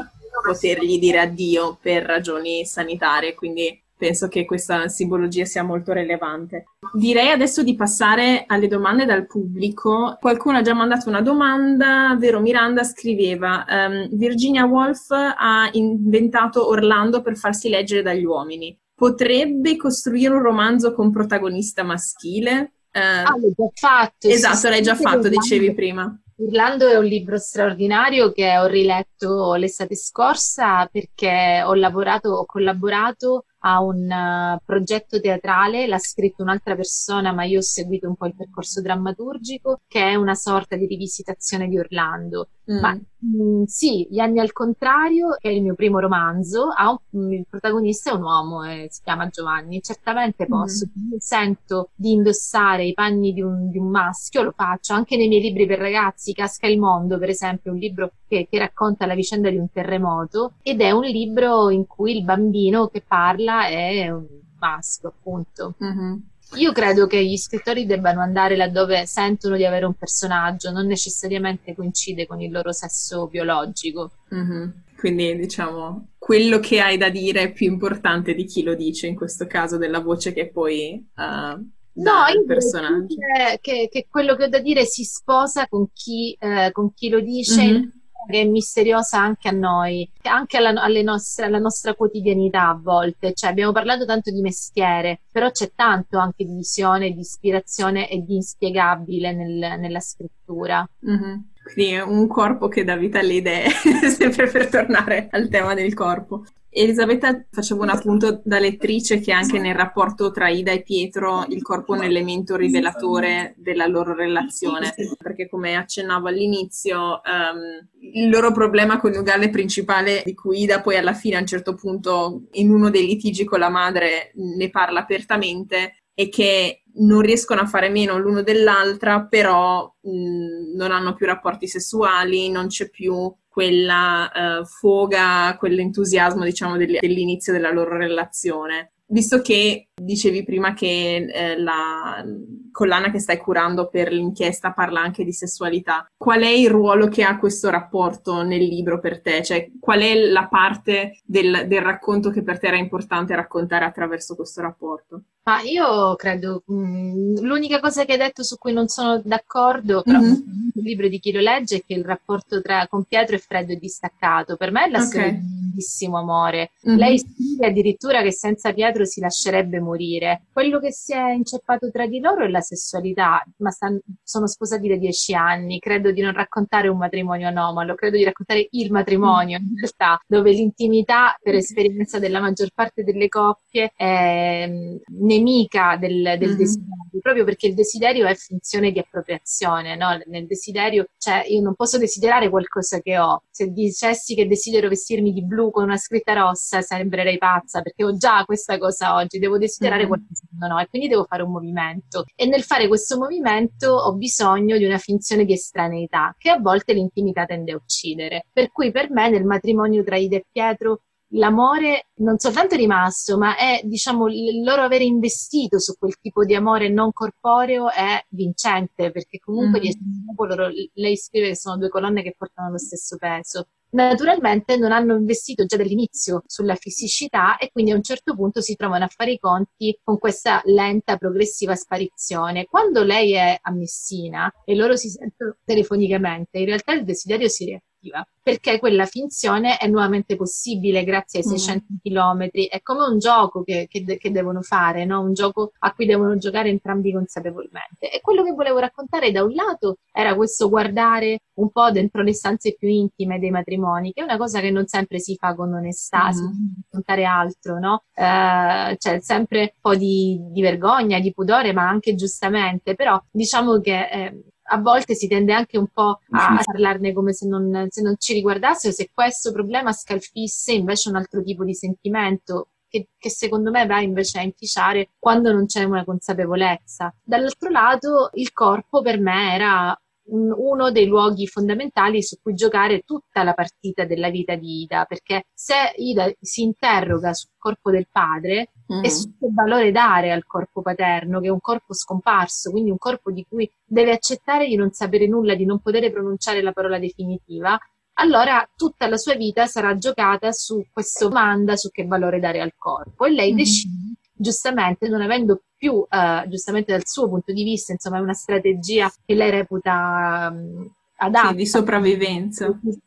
potergli dire addio per ragioni sanitarie. Quindi penso che questa simbologia sia molto rilevante. Direi adesso di passare alle domande dal pubblico. Qualcuno ha già mandato una domanda, Vero Miranda scriveva um, Virginia Woolf ha inventato Orlando per farsi leggere dagli uomini. Potrebbe costruire un romanzo con protagonista maschile? Uh, ah, l'hai già fatto. Esatto, l'hai già fatto, dicevi prima. Orlando è un libro straordinario che ho riletto l'estate scorsa perché ho lavorato, ho collaborato a un uh, progetto teatrale, l'ha scritto un'altra persona, ma io ho seguito un po' il percorso drammaturgico, che è una sorta di rivisitazione di Orlando. Mm. Ma mm, sì, Gli anni al contrario, che è il mio primo romanzo, un, il protagonista è un uomo, eh, si chiama Giovanni. Certamente mm. posso, mm. sento di indossare i panni di un, di un, maschio, lo faccio anche nei miei libri per ragazzi, Casca il mondo, per esempio, un libro che, che racconta la vicenda di un terremoto ed è un libro in cui il bambino che parla è un maschio, appunto. Mm-hmm. Io credo che gli scrittori debbano andare laddove sentono di avere un personaggio, non necessariamente coincide con il loro sesso biologico. Mm-hmm. quindi diciamo quello che hai da dire è più importante di chi lo dice, in questo caso della voce che poi uh, No, io personaggio. Che, che, quello che ho da dire si sposa con chi, eh, con chi lo dice, mm-hmm. Che è misteriosa anche a noi, anche alla, nostre, alla, nostra quotidianità a volte. Cioè, abbiamo parlato tanto di mestiere, però c'è tanto anche di visione, di ispirazione e di inspiegabile nel, nella scrittura. Mm-hmm. Quindi un corpo che dà vita alle idee, sempre per tornare al tema del corpo. Elisabetta faceva un appunto da lettrice che anche nel rapporto tra Ida e Pietro il corpo è un elemento rivelatore della loro relazione, perché come accennavo all'inizio um, il loro problema coniugale principale di cui Ida poi alla fine a un certo punto in uno dei litigi con la madre ne parla apertamente è che non riescono a fare meno l'uno dell'altra, però mh, non hanno più rapporti sessuali, non c'è più quella uh, foga, quell'entusiasmo, diciamo, dell'inizio della loro relazione. Visto che dicevi prima che eh, la collana che stai curando per l'inchiesta parla anche di sessualità, qual è il ruolo che ha questo rapporto nel libro per te? Cioè, qual è la parte del, del racconto che per te era importante raccontare attraverso questo rapporto? Ma io credo, mh, mm, l'unica cosa che hai detto su cui non sono d'accordo, però mm-hmm. il libro di chi lo legge è che il rapporto tra, con Pietro è freddo e distaccato. Per me è la okay. storia di un grandissimo amore. Mm-hmm. Lei scrive addirittura che senza Pietro si lascerebbe morire. Quello che si è inceppato tra di loro è la sessualità, ma stanno, sono sposati da dieci anni. Credo di non raccontare un matrimonio anomalo, credo di raccontare il matrimonio in realtà, dove l'intimità, per esperienza della maggior parte delle coppie, è ne nemica del, del mm-hmm. desiderio, proprio perché il desiderio è funzione di appropriazione, no? Nel desiderio, cioè io non posso desiderare qualcosa che ho. Se dicessi che desidero vestirmi di blu con una scritta rossa, sembrerei pazza, perché ho già questa cosa oggi, devo desiderare mm-hmm. qualcosa che non ho e quindi devo fare un movimento. E nel fare questo movimento ho bisogno di una finzione di estraneità, che a volte l'intimità tende a uccidere. Per cui per me nel matrimonio tra Ida e Pietro l'amore non soltanto è rimasto, ma è, diciamo, il loro avere investito su quel tipo di amore non corporeo è vincente, perché comunque mm. loro, lei scrive che sono due colonne che portano lo stesso peso. Naturalmente non hanno investito già dall'inizio sulla fisicità e quindi a un certo punto si trovano a fare i conti con questa lenta, progressiva sparizione. Quando lei è a Messina e loro si sentono telefonicamente, in realtà il desiderio si riattiva effettiva, perché quella finzione è nuovamente possibile grazie ai 600 mm. chilometri. È come un gioco che, che, che devono fare, no? un gioco a cui devono giocare entrambi consapevolmente. E quello che volevo raccontare da un lato era questo guardare un po' dentro le stanze più intime dei matrimoni, che è una cosa che non sempre si fa con onestà, mm. si può raccontare altro, no? Eh, c'è sempre un po' di, di, vergogna, di pudore, ma anche giustamente, però diciamo che eh, a volte si tende anche un po' a parlarne come se non, se non ci riguardasse o se questo problema scalfisse invece un altro tipo di sentimento che, che, secondo me va invece a inficiare quando non c'è una consapevolezza. Dall'altro lato, il corpo per me era uno dei luoghi fondamentali su cui giocare tutta la partita della vita di Ida, perché se Ida si interroga sul corpo del padre mm. e su che valore dare al corpo paterno, che è un corpo scomparso, quindi un corpo di cui deve accettare di non sapere nulla, di non poter pronunciare la parola definitiva, allora tutta la sua vita sarà giocata su questa domanda su che valore dare al corpo e lei mm. decide giustamente non avendo più, eh, giustamente dal suo punto di vista, insomma, è una strategia che lei reputa um, adatta. Sì, di sopravvivenza. Di,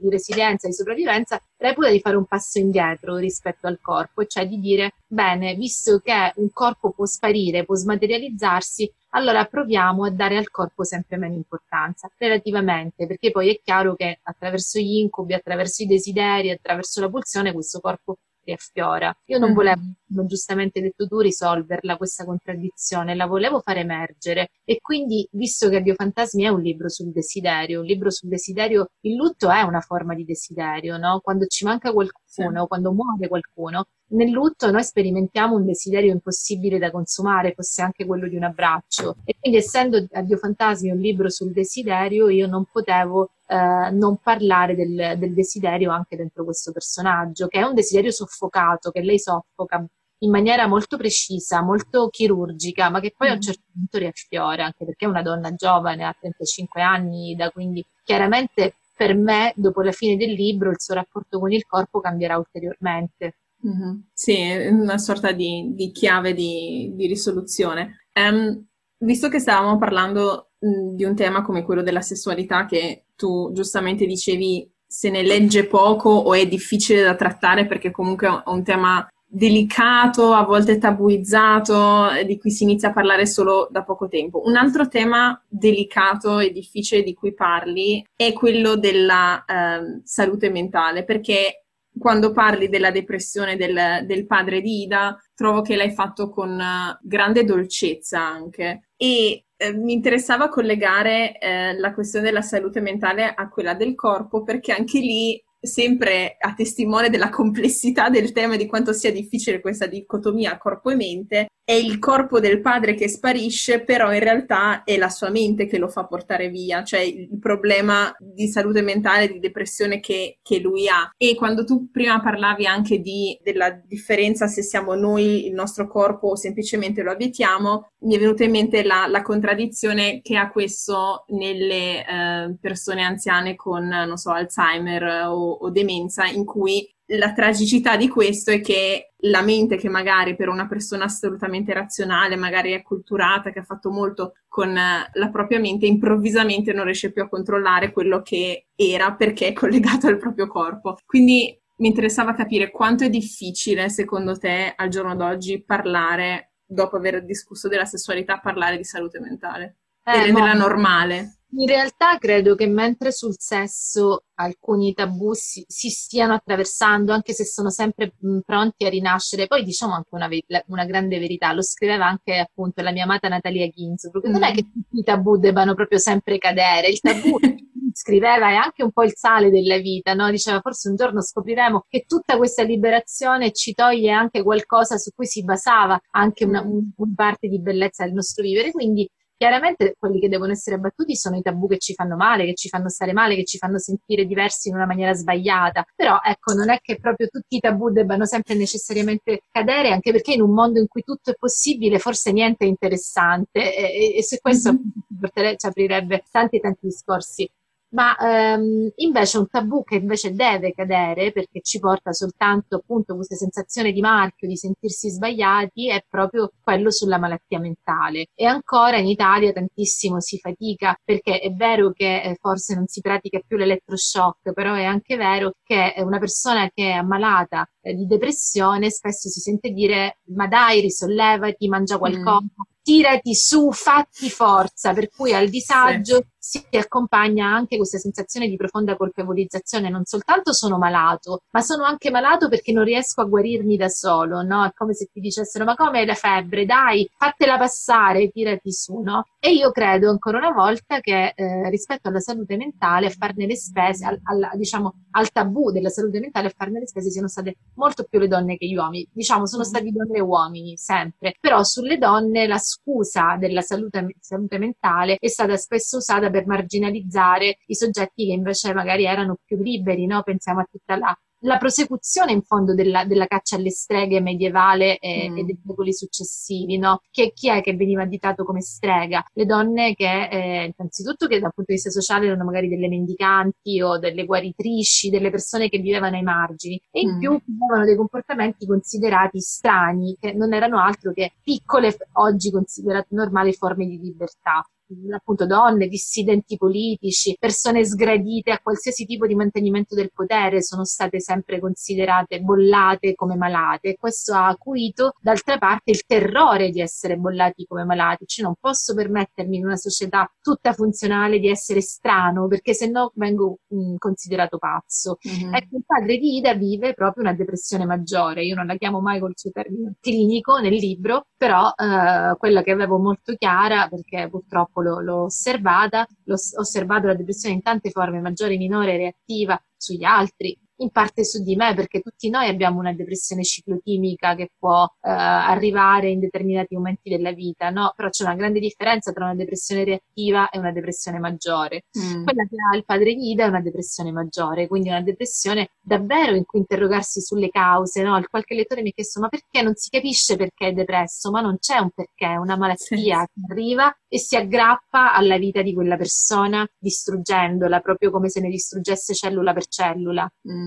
di resilienza, di sopravvivenza, reputa di fare un passo indietro rispetto al corpo, cioè di dire, bene, visto che un corpo può sparire, può smaterializzarsi, allora proviamo a dare al corpo sempre meno importanza, relativamente, perché poi è chiaro che attraverso gli incubi, attraverso i desideri, attraverso la pulsione, questo corpo riaffiora. Io non mm. volevo, come giustamente detto tu, risolverla questa contraddizione, la volevo far emergere e quindi, visto che Biofantasmi è un libro sul desiderio, un libro sul desiderio, il lutto è una forma di desiderio, no? Quando ci manca qualcuno, sì. quando muore qualcuno, nel lutto noi sperimentiamo un desiderio impossibile da consumare, fosse anche quello di un abbraccio. E quindi, essendo Addio Fantasmi un libro sul desiderio, io non potevo eh, non parlare del, del, desiderio anche dentro questo personaggio, che è un desiderio soffocato, che lei soffoca in maniera molto precisa, molto chirurgica, ma che poi a un mm. certo punto riaffiora, anche perché è una donna giovane, ha 35 anni, da quindi chiaramente per me, dopo la fine del libro, il suo rapporto con il corpo cambierà ulteriormente. Mm-hmm. Sì, è una sorta di, di chiave di, di risoluzione. Um, visto che stavamo parlando di un tema come quello della sessualità, che tu giustamente dicevi se ne legge poco o è difficile da trattare perché comunque è un tema delicato, a volte tabuizzato, di cui si inizia a parlare solo da poco tempo. Un altro tema delicato e difficile di cui parli è quello della eh, salute mentale, perché quando parli della depressione del, del, padre di Ida, trovo che l'hai fatto con uh, grande dolcezza anche. E eh, mi interessava collegare eh, la questione della salute mentale a quella del corpo, perché anche lì sempre a testimone della complessità del tema e di quanto sia difficile questa dicotomia corpo e mente, è il corpo del padre che sparisce, però in realtà è la sua mente che lo fa portare via, cioè il problema di salute mentale, di depressione che, che lui ha. E quando tu prima parlavi anche di, della differenza se siamo noi il nostro corpo o semplicemente lo abitiamo, mi è venuta in mente la, la contraddizione che ha questo nelle eh, persone anziane con, non so, Alzheimer o, o demenza, in cui la tragicità di questo è che la mente che magari per una persona assolutamente razionale, magari acculturata, che ha fatto molto con eh, la propria mente, improvvisamente non riesce più a controllare quello che era perché è collegato al proprio corpo. Quindi mi interessava capire quanto è difficile, secondo te, al giorno d'oggi parlare, dopo aver discusso della sessualità, parlare di salute mentale eh, e renderla normale. In realtà credo che mentre sul sesso alcuni tabù si, si stiano attraversando, anche se sono sempre mh, pronti a rinascere, poi diciamo anche una, una, grande verità, lo scriveva anche appunto la mia amata Natalia Ginsburg, mm. non è che tutti i tabù debbano proprio sempre cadere, il tabù scriveva è anche un po' il sale della vita, no? diceva forse un giorno scopriremo che tutta questa liberazione ci toglie anche qualcosa su cui si basava anche una, un, una parte di bellezza del nostro vivere, quindi Chiaramente quelli che devono essere abbattuti sono i tabù che ci fanno male, che ci fanno stare male, che ci fanno sentire diversi in una maniera sbagliata. Però ecco, non è che proprio tutti i tabù debbano sempre necessariamente cadere, anche perché in un mondo in cui tutto è possibile, forse niente è interessante e, e, e su questo mm-hmm. ci aprirebbe tanti tanti discorsi ma ehm, invece un tabù che invece deve cadere perché ci porta soltanto appunto questa sensazione di marchio, di sentirsi sbagliati, è proprio quello sulla malattia mentale. E ancora in Italia tantissimo si fatica perché è vero che eh, forse non si pratica più l'elettroshock, però è anche vero che una persona che è ammalata eh, di depressione spesso si sente dire ma dai risollevati, mangia qualcosa. Mm tirati su, fatti forza, per cui al disagio sì. si accompagna anche questa sensazione di profonda colpevolizzazione, non soltanto sono malato, ma sono anche malato perché non riesco a guarirmi da solo, no? È come se ti dicessero ma come hai la febbre, dai, fatela passare, tirati su, no? E io credo ancora una volta che eh, rispetto alla salute mentale, a farne le spese, al, al, diciamo, al tabù della salute mentale, a farne le spese siano state molto più le donne che gli uomini, diciamo sono mm. stati donne e uomini sempre, però sulle donne la scusa della salute, salute, mentale è stata spesso usata per marginalizzare i soggetti che invece magari erano più liberi, no? Pensiamo a tutta la la prosecuzione in fondo della, della caccia alle streghe medievale e, mm. e dei secoli successivi, no? Che, chi è che veniva additato come strega? Le donne che, eh, innanzitutto che dal punto di vista sociale erano magari delle mendicanti o delle guaritrici, delle persone che vivevano ai margini e in mm. più avevano dei comportamenti considerati strani, che non erano altro che piccole, oggi considerate normali forme di libertà appunto donne, dissidenti politici, persone sgradite a qualsiasi tipo di mantenimento del potere sono state sempre considerate bollate come malate e questo ha acuito d'altra parte il terrore di essere bollati come malati, cioè non posso permettermi in una società tutta funzionale di essere strano perché se no vengo mh, mm, considerato pazzo. Mm-hmm. Ecco, il padre di Ida vive proprio una depressione maggiore, io non la chiamo mai col suo termine clinico nel libro, però eh, quella che avevo molto chiara perché purtroppo l'ho, l'ho osservata, l'ho osservato la depressione in tante forme, maggiore, minore, reattiva sugli altri, in parte su di me, perché tutti noi abbiamo una depressione ciclotimica che può eh, arrivare in determinati momenti della vita, no? Però c'è una grande differenza tra una depressione reattiva e una depressione maggiore. Mm. Quella che ha il padre Ida è una depressione maggiore, quindi una depressione davvero in cui interrogarsi sulle cause, no? Il qualche lettore mi ha chiesto ma perché non si capisce perché è depresso? Ma non c'è un perché, è una malattia sì. che arriva e e si aggrappa alla vita di quella persona distruggendola, proprio come se ne distruggesse cellula per cellula. Mm.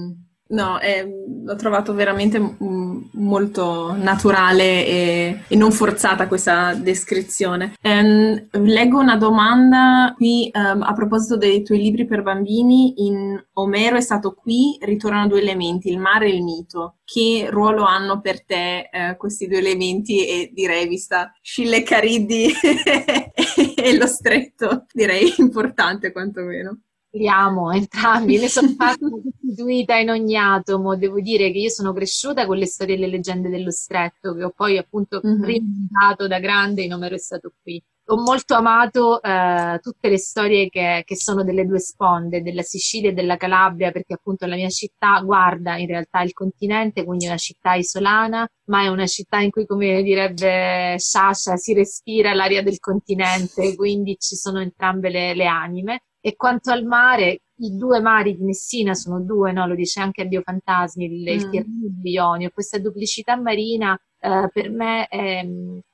No, è, l'ho trovato veramente m- molto naturale e, e, non forzata questa descrizione. Um, leggo una domanda qui um, a proposito dei tuoi libri per bambini. In Omero è stato qui, ritornano due elementi, il mare e il mito. Che ruolo hanno per te uh, questi due elementi? E direi, vista Scille Cariddi e lo stretto, direi importante quantomeno. Li amo entrambi, ne sono fatta costituita in ogni atomo. Devo dire che io sono cresciuta con le storie e le leggende dello stretto, che ho poi appunto mm-hmm. rimontato da grande in Omero è stato qui. Ho molto amato eh, tutte le storie che, che, sono delle due sponde, della Sicilia e della Calabria, perché appunto la mia città guarda in realtà il continente, quindi è una città isolana, ma è una città in cui, come direbbe Sasha, si respira l'aria del continente, quindi ci sono entrambe le, le anime. E quanto al mare, i due mari di Messina sono due, no? lo dice anche Addio Fantasmi, il, mm. il Tirreno e il Ionio. Questa duplicità marina eh, per me è,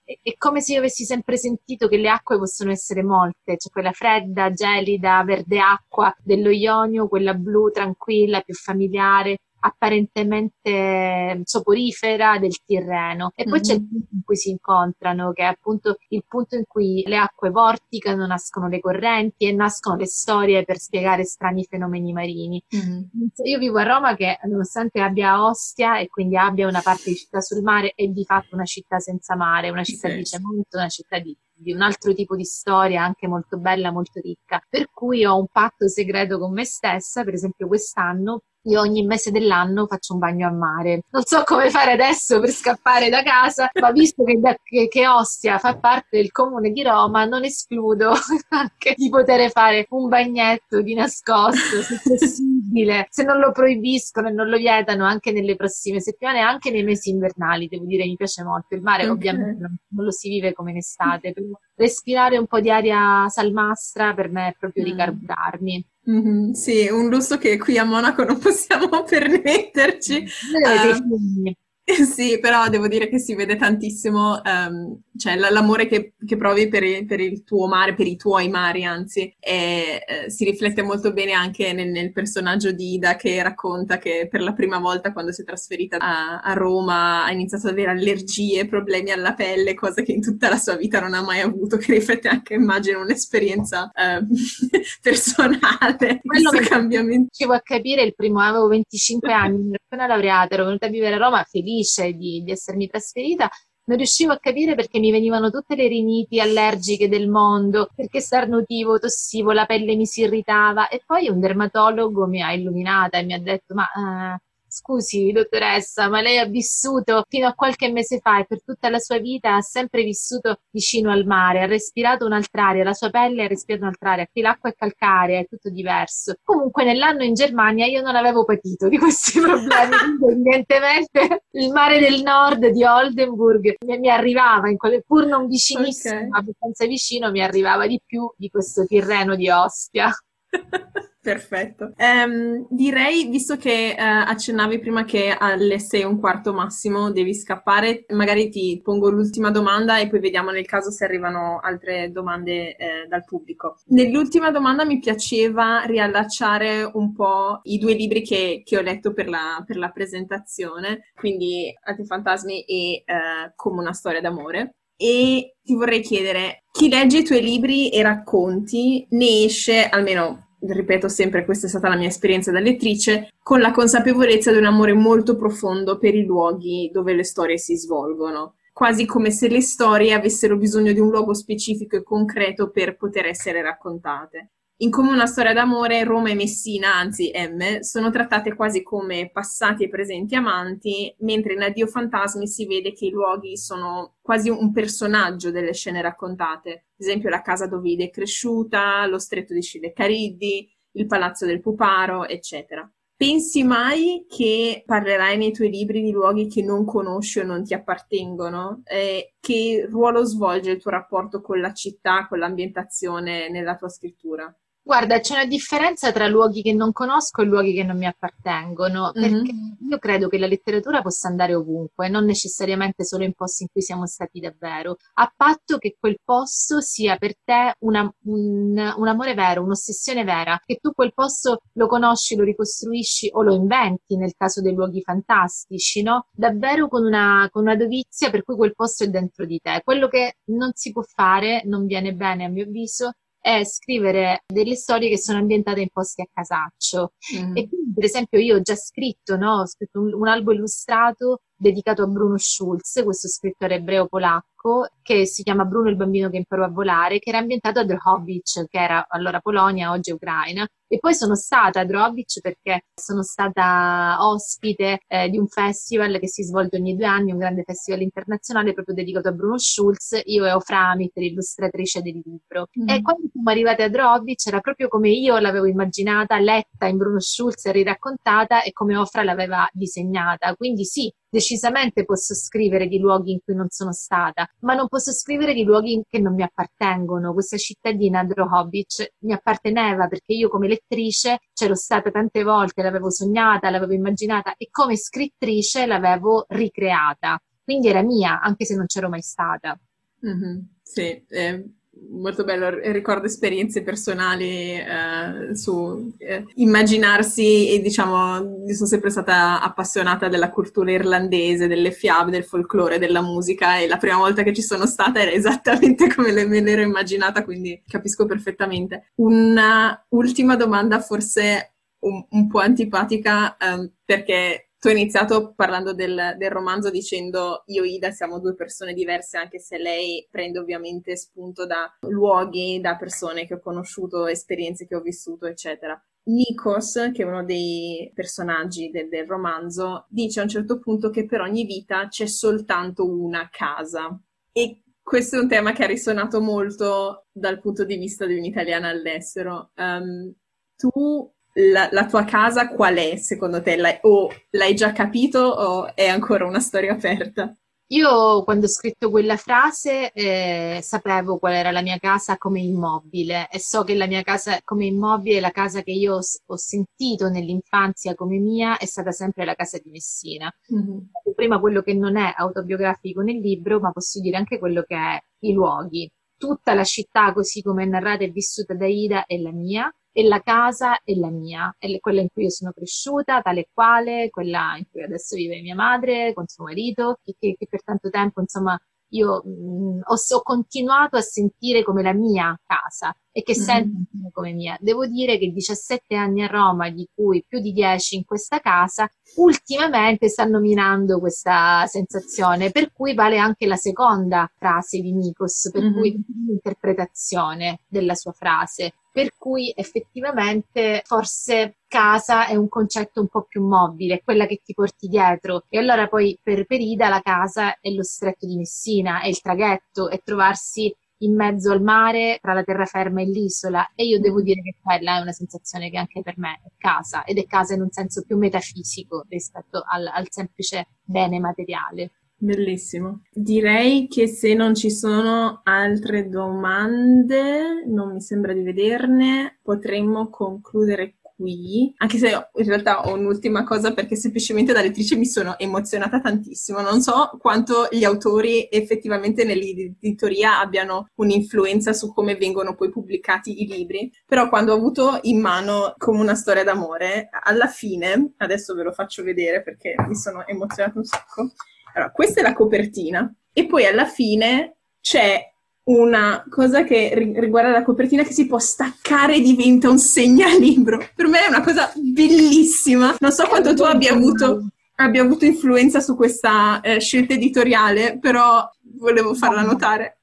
è, è, come se io avessi sempre sentito che le acque possono essere molte, cioè quella fredda, gelida, verde acqua dello Ionio, quella blu tranquilla, più familiare, apparentemente soporifera del Tirreno. E poi mm-hmm. c'è il punto in cui si incontrano, che è appunto il punto in cui le acque vorticano, nascono le correnti e nascono le storie per spiegare strani fenomeni marini. Mm-hmm. Io vivo a Roma che nonostante abbia Ostia e quindi abbia una parte di città sul mare, è di fatto una città senza mare, una città sì. di cemento, una città di di un altro tipo di storia anche molto bella, molto ricca. Per cui ho un patto segreto con me stessa, per esempio quest'anno io ogni mese dell'anno faccio un bagno a mare. Non so come fare adesso per scappare da casa, ma visto che, da, che, che Ostia fa parte del comune di Roma, non escludo anche di poter fare un bagnetto di nascosto, se possibile, se non lo proibiscono e non lo vietano anche nelle prossime settimane, anche nei mesi invernali, devo dire, mi piace molto. Il mare okay. ovviamente non lo si vive come in estate, però respirare un po' di aria salmastra per me è proprio mm. ricarburarmi. Mm-hmm, sì, un lusso che qui a Monaco non possiamo permetterci. Uh, Sì, però devo dire che si vede tantissimo, um, cioè l- l'amore che, che provi per il, per il, tuo mare, per i tuoi mari, anzi, e, eh, si riflette molto bene anche nel, nel, personaggio di Ida che racconta che per la prima volta quando si è trasferita a, a, Roma ha iniziato ad avere allergie, problemi alla pelle, cosa che in tutta la sua vita non ha mai avuto, che riflette anche, immagino, un'esperienza uh, personale, Quello questo cambiamento. Riuscivo a capire il primo, avevo 25 anni, appena laureata, ero venuta a vivere a Roma felice felice di, di essermi trasferita, non riuscivo a capire perché mi venivano tutte le riniti allergiche del mondo, perché starnutivo, tossivo, la pelle mi si irritava. E poi un dermatologo mi ha illuminata e mi ha detto ma uh, Scusi, dottoressa, ma lei ha vissuto fino a qualche mese fa e per tutta la sua vita ha sempre vissuto vicino al mare, ha respirato un'altra aria, la sua pelle ha respirato un'altra aria, qui l'acqua è calcarea, è tutto diverso. Comunque nell'anno in Germania io non avevo patito di questi problemi, evidentemente il mare del nord di Oldenburg mi, arrivava, in quelle, pur non vicinissimo, okay. abbastanza vicino, mi arrivava di più di questo Tirreno di Ostia. Perfetto. Um, direi, visto che uh, accennavi prima che alle 6 e un quarto massimo devi scappare, magari ti pongo l'ultima domanda e poi vediamo nel caso se arrivano altre domande eh, dal pubblico. Nell'ultima domanda mi piaceva riallacciare un po' i due libri che, che ho letto per la, per la, presentazione, quindi Antifantasmi e uh, Come una storia d'amore. E ti vorrei chiedere, chi legge i tuoi libri e racconti ne esce, almeno ripeto sempre, questa è stata la mia esperienza da lettrice, con la consapevolezza di un amore molto profondo per i luoghi dove le storie si svolgono, quasi come se le storie avessero bisogno di un luogo specifico e concreto per poter essere raccontate. In come una storia d'amore, Roma e Messina, anzi M, sono trattate quasi come passati e presenti amanti, mentre in Addio Fantasmi si vede che i luoghi sono quasi un personaggio delle scene raccontate. Ad esempio la casa dove Ida è cresciuta, lo stretto di Scille Cariddi, il palazzo del Puparo, eccetera. Pensi mai che parlerai nei tuoi libri di luoghi che non conosci o non ti appartengono? Eh, che ruolo svolge il tuo rapporto con la città, con l'ambientazione nella tua scrittura? Guarda, c'è una differenza tra luoghi che non conosco e luoghi che non mi appartengono, Mm-hmm. perché io credo che la letteratura possa andare ovunque, non necessariamente solo in posti in cui siamo stati davvero, a patto che quel posto sia per te una- un, un amore vero, un'ossessione vera, che tu quel posto lo conosci, lo ricostruisci o lo inventi nel caso dei luoghi fantastici, no? Davvero con una, con una dovizia per cui quel posto è dentro di te. Quello che non si può fare, non viene bene a mio avviso, è scrivere delle storie che sono ambientate in posti a casaccio. Mm. E quindi, per esempio, io ho già scritto, no? Ho scritto un, un albo illustrato dedicato a Bruno Schulz, questo scrittore ebreo polacco, che si chiama Bruno il bambino che imparò a volare, che era ambientato a Drohobych, che era allora Polonia, oggi Ucraina. E poi sono stata a Drohobych perché sono stata ospite eh, di un festival che si svolge ogni due anni, un grande festival internazionale proprio dedicato a Bruno Schulz. Io e Ofra Amit, l'illustratrice del libro. Mm. E quando siamo arrivate a Drohobych era proprio come io l'avevo immaginata, letta in Bruno Schulz e riraccontata e come Ofra l'aveva disegnata. Quindi sì, decisamente posso scrivere di luoghi in cui non sono stata, ma non posso scrivere di luoghi che non mi appartengono. Questa cittadina Drohobych mi apparteneva perché io come lettrice c'ero stata tante volte, l'avevo sognata, l'avevo immaginata e come scrittrice l'avevo ricreata. Quindi era mia, anche se non c'ero mai stata. Mhm, Sì, è molto bello. Ricordo esperienze personali eh, su eh, immaginarsi e diciamo, sono sempre stata appassionata della cultura irlandese, delle fiabe, del folklore, della musica e la prima volta che ci sono stata era esattamente come me l'ero immaginata, quindi capisco perfettamente. Una ultima domanda forse un, un po' antipatica ehm, perché tu hai iniziato parlando del, del romanzo dicendo io e Ida siamo due persone diverse, anche se lei prende ovviamente spunto da luoghi, da persone che ho conosciuto, esperienze che ho vissuto, eccetera. Nikos, che è uno dei personaggi del, del romanzo, dice a un certo punto che per ogni vita c'è soltanto una casa. E questo è un tema che ha risuonato molto dal punto di vista di un'italiana all'estero. Um, tu la, la, tua casa qual è secondo te? L'hai, o l'hai già capito o è ancora una storia aperta? Io quando ho scritto quella frase eh, sapevo qual era la mia casa come immobile e so che la mia casa come immobile, la casa che io ho, ho sentito nell'infanzia come mia, è stata sempre la casa di Messina. Mm-hmm. Prima quello che non è autobiografico nel libro, ma posso dire anche quello che è i luoghi. Tutta la città così come è narrata e vissuta da Ida è la mia e la casa è la mia, è quella in cui io sono cresciuta, tale e quale, quella in cui adesso vive mia madre con suo marito, che, che, che per tanto tempo, insomma, io mh, ho, ho, continuato a sentire come la mia casa e che Mm-hmm. sento come mia. Devo dire che 17 anni a Roma, di cui più di 10 in questa casa, ultimamente stanno minando questa sensazione, per cui vale anche la seconda frase di Nikos, per Mhm. cui l'interpretazione della sua frase per cui effettivamente forse casa è un concetto un po' più mobile, quella che ti porti dietro. E allora poi per Perida la casa è lo stretto di Messina, è il traghetto, è trovarsi in mezzo al mare tra la terraferma e l'isola e io devo dire che quella è una sensazione che anche per me è casa ed è casa in un senso più metafisico rispetto al, al semplice bene materiale. Bellissimo. Direi che se non ci sono altre domande, non mi sembra di vederne, potremmo concludere qui, anche se in realtà ho un'ultima cosa perché semplicemente da lettrice mi sono emozionata tantissimo. Non so quanto gli autori effettivamente nell'editoria abbiano un'influenza su come vengono poi pubblicati i libri, però quando ho avuto in mano come una storia d'amore, alla fine, adesso ve lo faccio vedere perché mi sono emozionata un sacco. Allora, questa è la copertina e poi alla fine c'è una cosa che riguarda la copertina che si può staccare e diventa un segnalibro. Per me è una cosa bellissima. Non so quanto tu abbia avuto, abbia avuto influenza su questa eh, scelta editoriale, però volevo farla notare.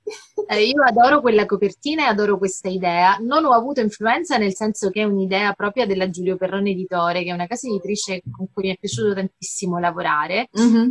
Eh, io adoro quella copertina e adoro questa idea. Non ho avuto influenza nel senso che è un'idea propria della Giulio Perrone Editore, che è una casa editrice con cui mi è piaciuto tantissimo lavorare. Mm-hmm.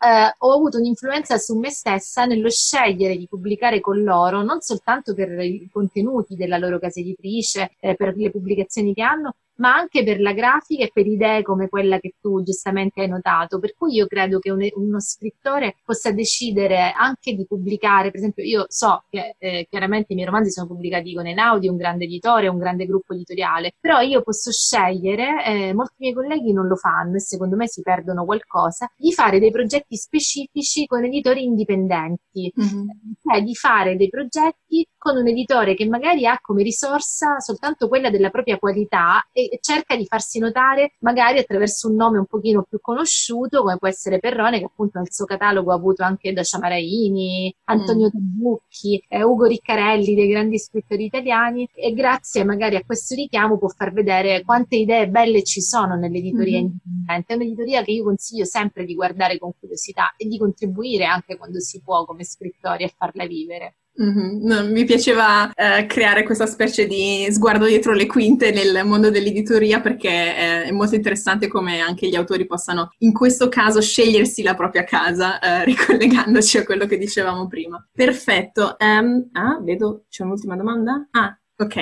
Eh, ho avuto un'influenza su me stessa nello scegliere di pubblicare con loro, non soltanto per i contenuti della loro casa editrice, eh, per le pubblicazioni che hanno, ma anche per la grafica e per idee come quella che tu giustamente hai notato. Per cui io credo che un, uno scrittore possa decidere anche di pubblicare, per esempio io so che eh, chiaramente i miei romanzi sono pubblicati con Enaudi, un grande editore, un grande gruppo editoriale, però io posso scegliere, eh, molti miei colleghi non lo fanno e secondo me si perdono qualcosa, di fare dei progetti specifici con editori indipendenti, mm-hmm. cioè di fare dei progetti con un editore che magari ha come risorsa soltanto quella della propria qualità e cerca di farsi notare magari attraverso un nome un pochino più conosciuto come può essere Perrone che appunto nel suo catalogo ha avuto anche da Ciamaraini, Antonio mm. Tabucchi, eh, Ugo Riccarelli dei grandi scrittori italiani e grazie magari a questo richiamo può far vedere quante idee belle ci sono nell'editoria mm. indipendente. È un'editoria che io consiglio sempre di guardare con curiosità e di contribuire anche quando si può come scrittori a farla vivere. Mm-hmm. Mi piaceva eh, creare questa specie di sguardo dietro le quinte nel mondo dell'editoria perché eh, è molto interessante come anche gli autori possano in questo caso scegliersi la propria casa, eh, ricollegandoci a quello che dicevamo prima. Perfetto. Um, ah, vedo, c'è un'ultima domanda? Ah, Ok,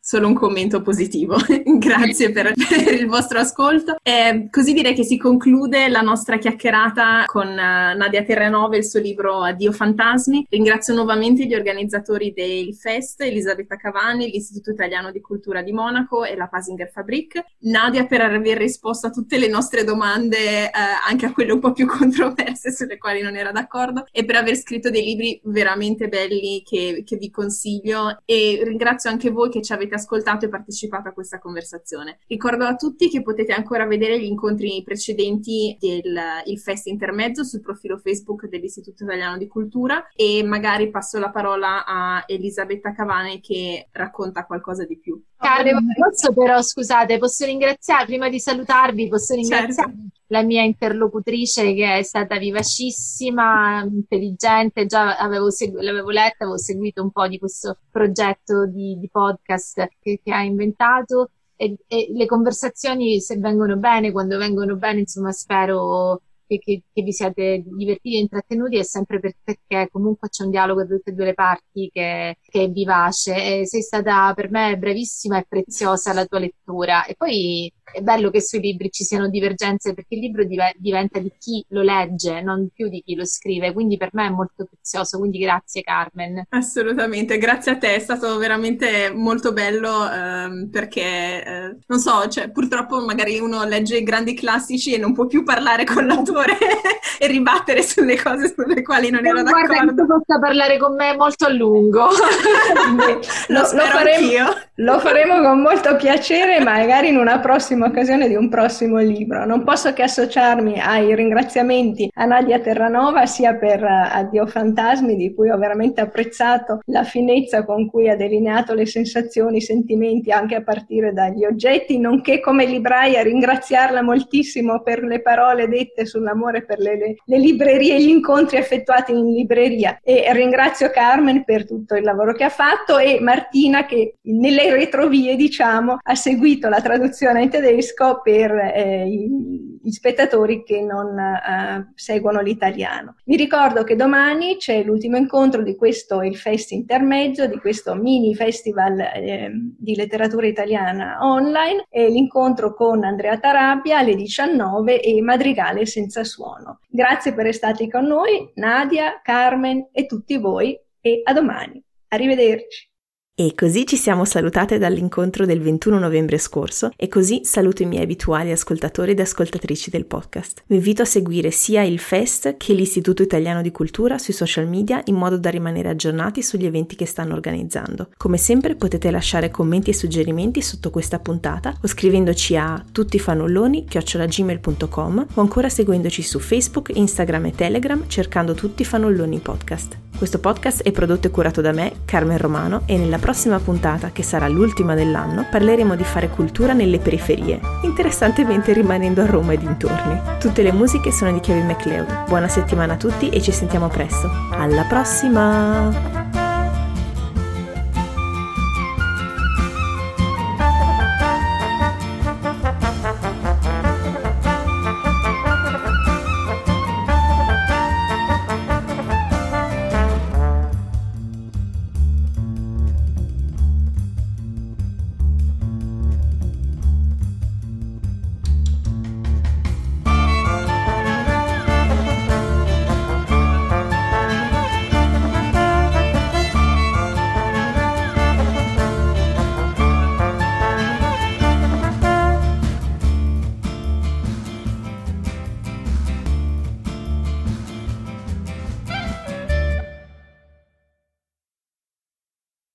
solo un commento positivo. Grazie per, per, il vostro ascolto. E così direi che si conclude la nostra chiacchierata con uh, Nadia Terranova e il suo libro Addio Fantasmi. Ringrazio nuovamente gli organizzatori del Fest, Elisabetta Cavani, l'Istituto Italiano di Cultura di Monaco e la Pasinger Fabrik. Nadia per aver risposto a tutte le nostre domande, uh, anche a quelle un po' più controverse sulle quali non era d'accordo, e per aver scritto dei libri veramente belli che, che vi consiglio. E ringrazio anche anche voi che ci avete ascoltato e partecipato a questa conversazione. Ricordo a tutti che potete ancora vedere gli incontri precedenti del Fest Intermezzo sul profilo Facebook dell'Istituto Italiano di Cultura e magari passo la parola a Elisabetta Cavane che racconta qualcosa di più. Carlo, posso però, scusate, posso ringraziare, prima di salutarvi, posso ringraziare certo. la mia interlocutrice che è stata vivacissima, intelligente, già avevo segu- l'avevo letta, avevo seguito un po' di questo progetto di, di podcast che, che, ha inventato e, e le conversazioni, se vengono bene, quando vengono bene, insomma, spero che, che, che, vi siate divertiti e intrattenuti è sempre per, perché comunque c'è un dialogo da tutte e due le parti che, che, è vivace. E sei stata per me bravissima e preziosa la tua lettura. E poi è bello che sui libri ci siano divergenze perché il libro div- diventa di chi lo legge, non più di chi lo scrive, quindi per me è molto prezioso, quindi grazie Carmen. Assolutamente, grazie a te, è stato veramente molto bello ehm, perché, eh, non so, cioè, purtroppo magari uno legge i grandi classici e non può più parlare con l'autore e ribattere sulle cose sulle quali non, ero d'accordo. Guarda, possa parlare con me molto a lungo. lo, lo, faremo, lo faremo con molto piacere, magari in una prossima occasione di un prossimo libro. Non posso che associarmi ai ringraziamenti a Nadia Terranova sia per uh, Addio Fantasmi, di cui ho veramente apprezzato la finezza con cui ha delineato le sensazioni, i sentimenti anche a partire dagli oggetti, nonché come libraia ringraziarla moltissimo per le parole dette sull'amore per le, le, le librerie e gli incontri effettuati in libreria. E ringrazio Carmen per tutto il lavoro che ha fatto e Martina che nelle retrovie, diciamo, ha seguito la traduzione in tedesco per eh, gli spettatori che non eh, seguono l'italiano. Vi ricordo che domani c'è l'ultimo incontro di questo, il Fest Intermezzo, di questo mini festival eh, di letteratura italiana online, e l'incontro con Andrea Tarabia alle 19 e Madrigale senza suono. Grazie per essere con noi, Nadia, Carmen e tutti voi e a domani. Arrivederci. E così ci siamo salutate dall'incontro del 21 novembre scorso e così saluto i miei abituali ascoltatori ed ascoltatrici del podcast. Vi invito a seguire sia il Fest che l'Istituto Italiano di Cultura sui social media in modo da rimanere aggiornati sugli eventi che stanno organizzando. Come sempre potete lasciare commenti e suggerimenti sotto questa puntata o scrivendoci a tuttifanulloni.gmail.com o ancora seguendoci su Facebook, Instagram e Telegram cercando Tutti Fanulloni Podcast. Questo podcast è prodotto e curato da me, Carmen Romano, e nella prossima puntata, che sarà l'ultima dell'anno, parleremo di fare cultura nelle periferie, interessantemente rimanendo a Roma e dintorni. Tutte le musiche sono di Kevin MacLeod. Buona settimana a tutti e ci sentiamo presto. Alla prossima!